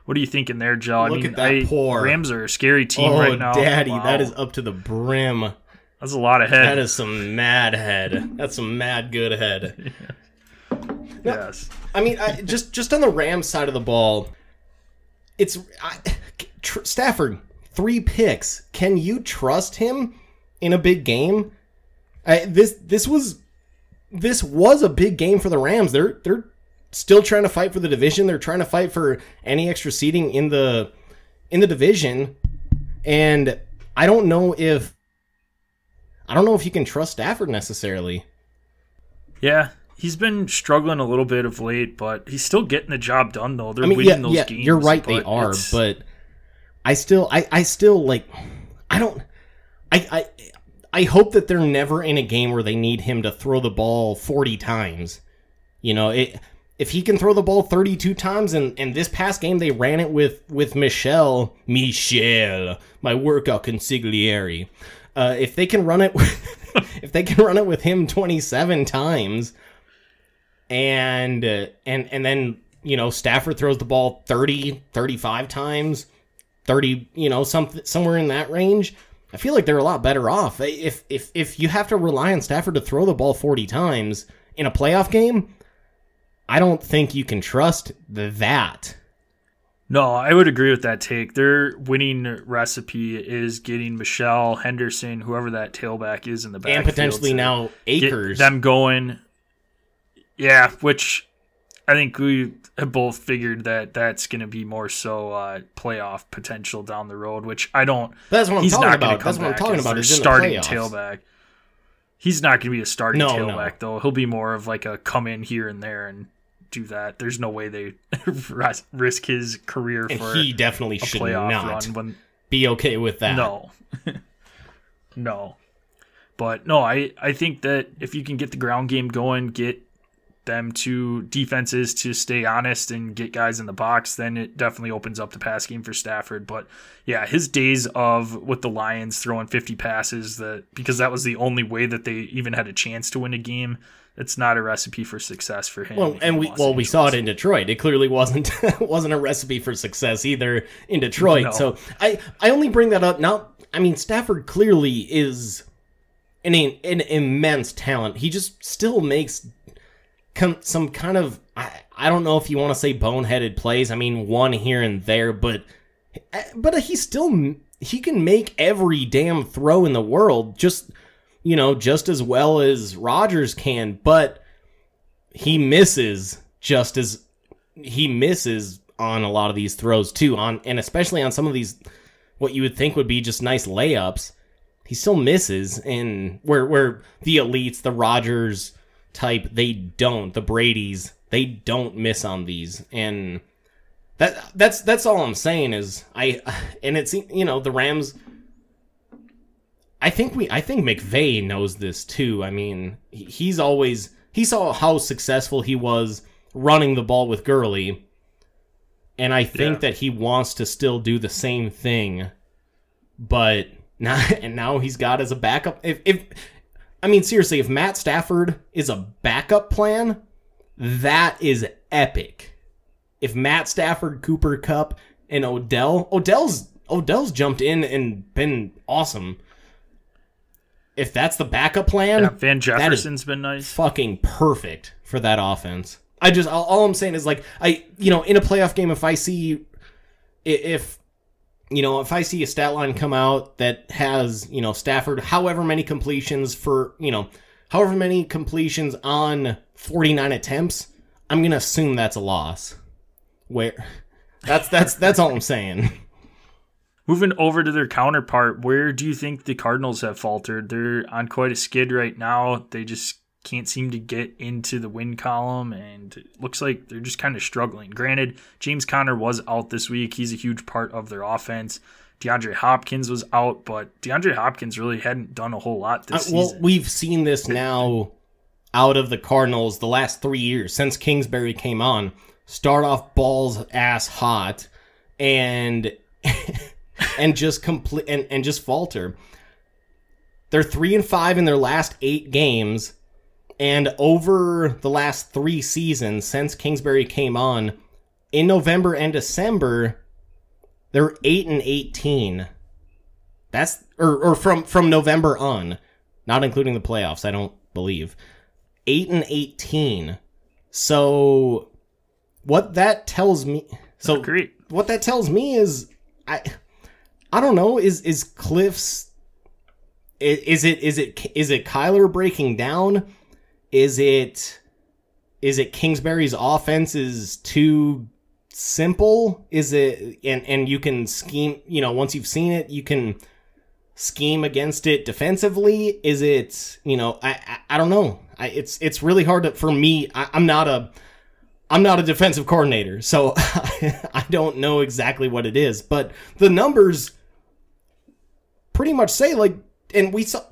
what are you thinking there, Joe? Look I mean, at that I- pour. Rams are a scary team oh, right now. Oh, daddy, Wow. that is up to the brim. that's a lot of head. That is some mad head. That's some mad good head. yes. I mean, I, just just on the Rams side of the ball, it's I, tr- Stafford three picks. Can you trust him in a big game? I, this this was this was a big game for the Rams. They're they're still trying to fight for the division. They're trying to fight for any extra seating in the in the division, and I don't know if I don't know if you can trust Stafford necessarily. Yeah, he's been struggling a little bit of late, but he's still getting the job done. Though they're I mean, winning yeah, those yeah, games. you're right. They are, it's- but I still, I, I still like, I don't, I, I, I hope that they're never in a game where they need him to throw the ball 40 times. You know, it, if he can throw the ball 32 times, and and this past game they ran it with with Michel, Michel, my workout consigliere. Uh, if they can run it, with, if they can run it with him 27 times, and uh, and and then you know Stafford throws the ball 30 35 times 30 you know something somewhere in that range I feel like they're a lot better off if if if you have to rely on Stafford to throw the ball 40 times in a playoff game I don't think you can trust that No, I would agree with that take. Their winning recipe is getting Michel Henderson, whoever that tailback is in the back, and potentially now Akers them going. Yeah, which I think we have both figured that that's going to be more so uh, playoff potential down the road. Which I don't. that's what I'm he's talking not going about that's what I'm talking about is starting tailback. He's not going to be a starting No, no. tailback though. He'll be more of like a come in here and there and do that. There's no way they risk his career and for he definitely should playoff not run when be okay with that. No. no. But no, I, I think that if you can get the ground game going, get them to defenses to stay honest and get guys in the box, then it definitely opens up the pass game for Stafford. But yeah, his days of with the Lions throwing 50 passes that because that was the only way that they even had a chance to win a game. It's not a recipe for success for him. Well, and we well Angeles. we saw it in Detroit. It clearly wasn't wasn't a recipe for success either in Detroit. No. So I I only bring that up now. I mean, Stafford clearly is an an immense talent. He just still makes com- some kind of I, I don't know if you want to say boneheaded plays. I mean, one here and there, but eh, but he still he can make every damn throw in the world just you know just as well as Rodgers can, but he misses just as he misses on a lot of these throws too on and especially on some of these what you would think would be just nice layups he still misses and where where the elites the Rodgers type, they don't. The Brady's, they don't miss on these. And that that's that's all I'm saying is I and it's you know, the Rams I think we I think McVay knows this too. I mean, he's always he saw how successful he was running the ball with Gurley. And I think yeah. that he wants to still do the same thing. But now and now he's got as a backup if if I mean, seriously, if Matt Stafford is a backup plan, that is epic. If Matt Stafford, Cooper Kupp, and Odell, Odell's Odell's jumped in and been awesome. If that's the backup plan, yeah, Van Jefferson's been nice. Fucking perfect for that offense. I just all, all I'm saying is like I you know in a playoff game if I see if you know, if I see a stat line come out that has, you know, Stafford, however many completions for, you know, however many completions on 49 attempts, I'm going to assume that's a loss. Where that's that's that's all I'm saying. Moving over to their counterpart, where do you think the Cardinals have faltered? They're on quite a skid right now. They just can't seem to get into the win column and it looks like they're just kind of struggling. Granted, James Conner was out this week. He's a huge part of their offense. DeAndre Hopkins was out, but DeAndre Hopkins really hadn't done a whole lot this uh, well, season. we've seen this now out of the Cardinals the last three years since Kingsbury came on. Start off balls ass hot and and just complete and, and just falter. They're three and five in their last eight games and over the last three seasons since Kingsbury came on, in November and December, they're eight and eighteen. That's or or from from November on, not including the playoffs. I don't believe eight and eighteen. So what that tells me. So. What that tells me is I I don't know. Is is Cliff's is it is it is it Kyler breaking down? Is it is it Kingsbury's offense is too simple? Is it and and you can scheme, you know, once you've seen it, you can scheme against it defensively? Is it, you know, I I, I don't know. I, it's it's really hard to, for me. I, I'm not a I'm not a defensive coordinator, so I don't know exactly what it is, but the numbers pretty much say like and we saw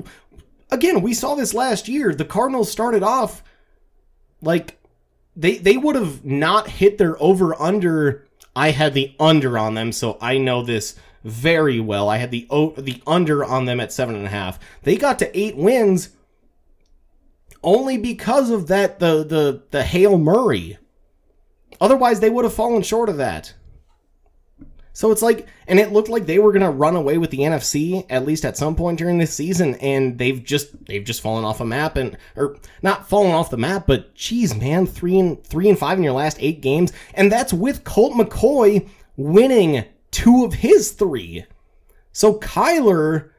again, we saw this last year. The Cardinals started off like they they would have not hit their over under. I had the under on them, so I know this very well. I had the the under on them at seven and a half. They got to eight wins only because of that the the the Hail Murray. Otherwise, they would have fallen short of that. So it's like, and it looked like they were gonna run away with the NFC at least at some point during this season, and they've just they've just fallen off a map and or not fallen off the map, but geez, man, three and three and five in your last eight games, and that's with Colt McCoy winning two of his three. So Kyler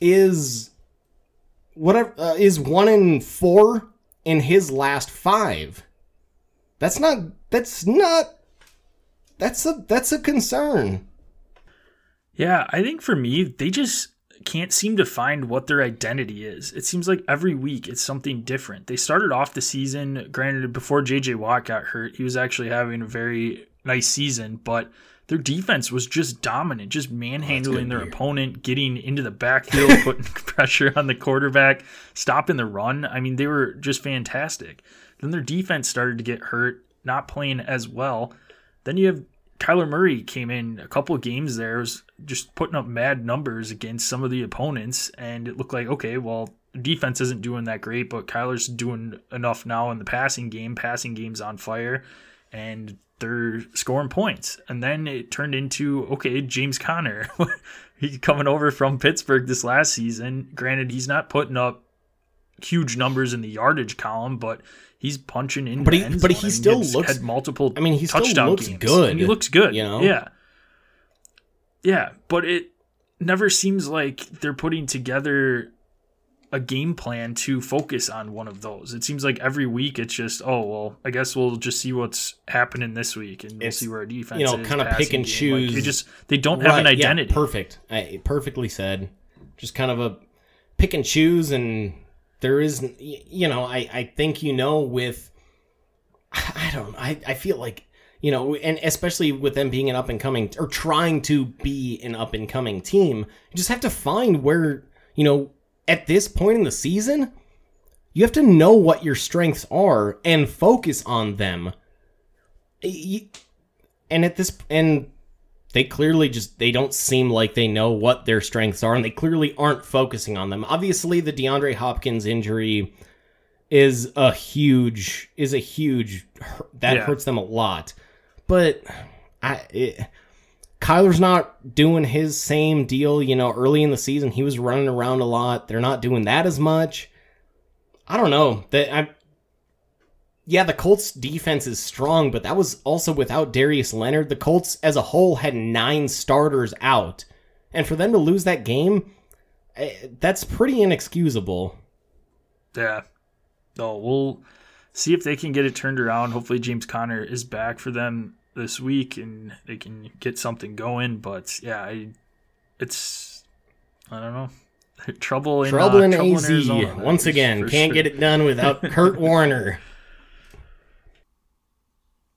is whatever uh, is one in four in his last five. That's not that's not that's a that's a concern. Yeah, I think for me, they just can't seem to find what their identity is. It seems like every week it's something different. They started off the season, granted, before JJ Watt got hurt, he was actually having a very nice season, but their defense was just dominant, just manhandling their opponent, getting into the backfield, putting pressure on the quarterback, stopping the run. I mean, they were just fantastic. Then their defense started to get hurt, not playing as well. Then you have Kyler Murray came in a couple of games there, was just putting up mad numbers against some of the opponents, and it looked like okay, well, defense isn't doing that great, but Kyler's doing enough now in the passing game. Passing game's on fire, and they're scoring points. And then it turned into okay, James Conner, he's coming over from Pittsburgh this last season. Granted, he's not putting up huge numbers in the yardage column, but he's punching in. But he, but he still looks had multiple. I mean, he touchdown still looks games. good. He looks good. you know? Yeah. Yeah, but it never seems like they're putting together a game plan to focus on one of those. It seems like every week it's just, oh well, I guess we'll just see what's happening this week and we'll It's, see where our defense you know, is, kinda pick and game. Like, choose. they just they don't have an Right, yeah, identity. perfect. I, perfectly said. Just kind of a pick and choose, and there is, you know, I, I think you know with, I don't, I, I feel like, you know, and especially with them being an up and coming or trying to be an up and coming team, you just have to find where, you know, at this point in the season, you have to know what your strengths are and focus on them. And at this, and they clearly just they don't seem like they know what their strengths are and they clearly aren't focusing on them. Obviously the deandre hopkins injury is a huge is a huge that Yeah. hurts them a lot. But i it, kyler's not doing his same deal you know early in the season. He was running around a lot. They're not doing that as much. I don't know. That i yeah, the Colts defense is strong, but that was also without Darius Leonard. The Colts as a whole had nine starters out. And for them to lose that game, eh, that's pretty inexcusable. Yeah. No, we'll see if they can get it turned around. Hopefully James Conner is back for them this week and they can get something going. But yeah, I, it's I don't know. Trouble in Trouble uh, in trouble AZ. Arizona, Once again, can't sure. get it done without Kurt Warner.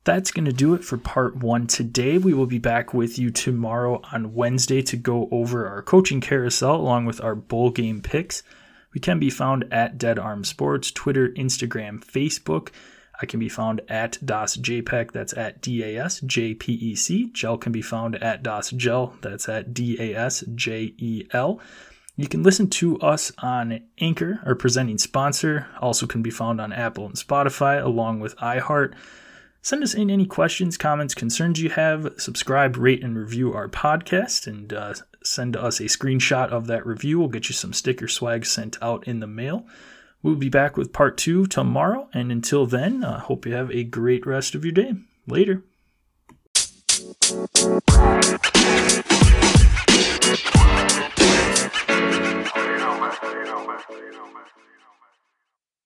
That's going to do it for part one today. We will be back with you tomorrow on Wednesday to go over our coaching carousel along with our bowl game picks. We can be found at Dead Arm Sports, Twitter, Instagram, Facebook. I can be found at Das JPEG, that's at D A S J P E C. Gel can be found at Das Gel, that's at D A S J E L. You can listen to us on Anchor, our presenting sponsor. Also can be found on Apple and Spotify, along with iHeart. Send us in any questions, comments, concerns you have. Subscribe, rate, and review our podcast, and uh, send us a screenshot of that review. We'll get you some sticker swag sent out in the mail. We'll be back with part two tomorrow, and until then, I uh, hope you have a great rest of your day. Later. you. You.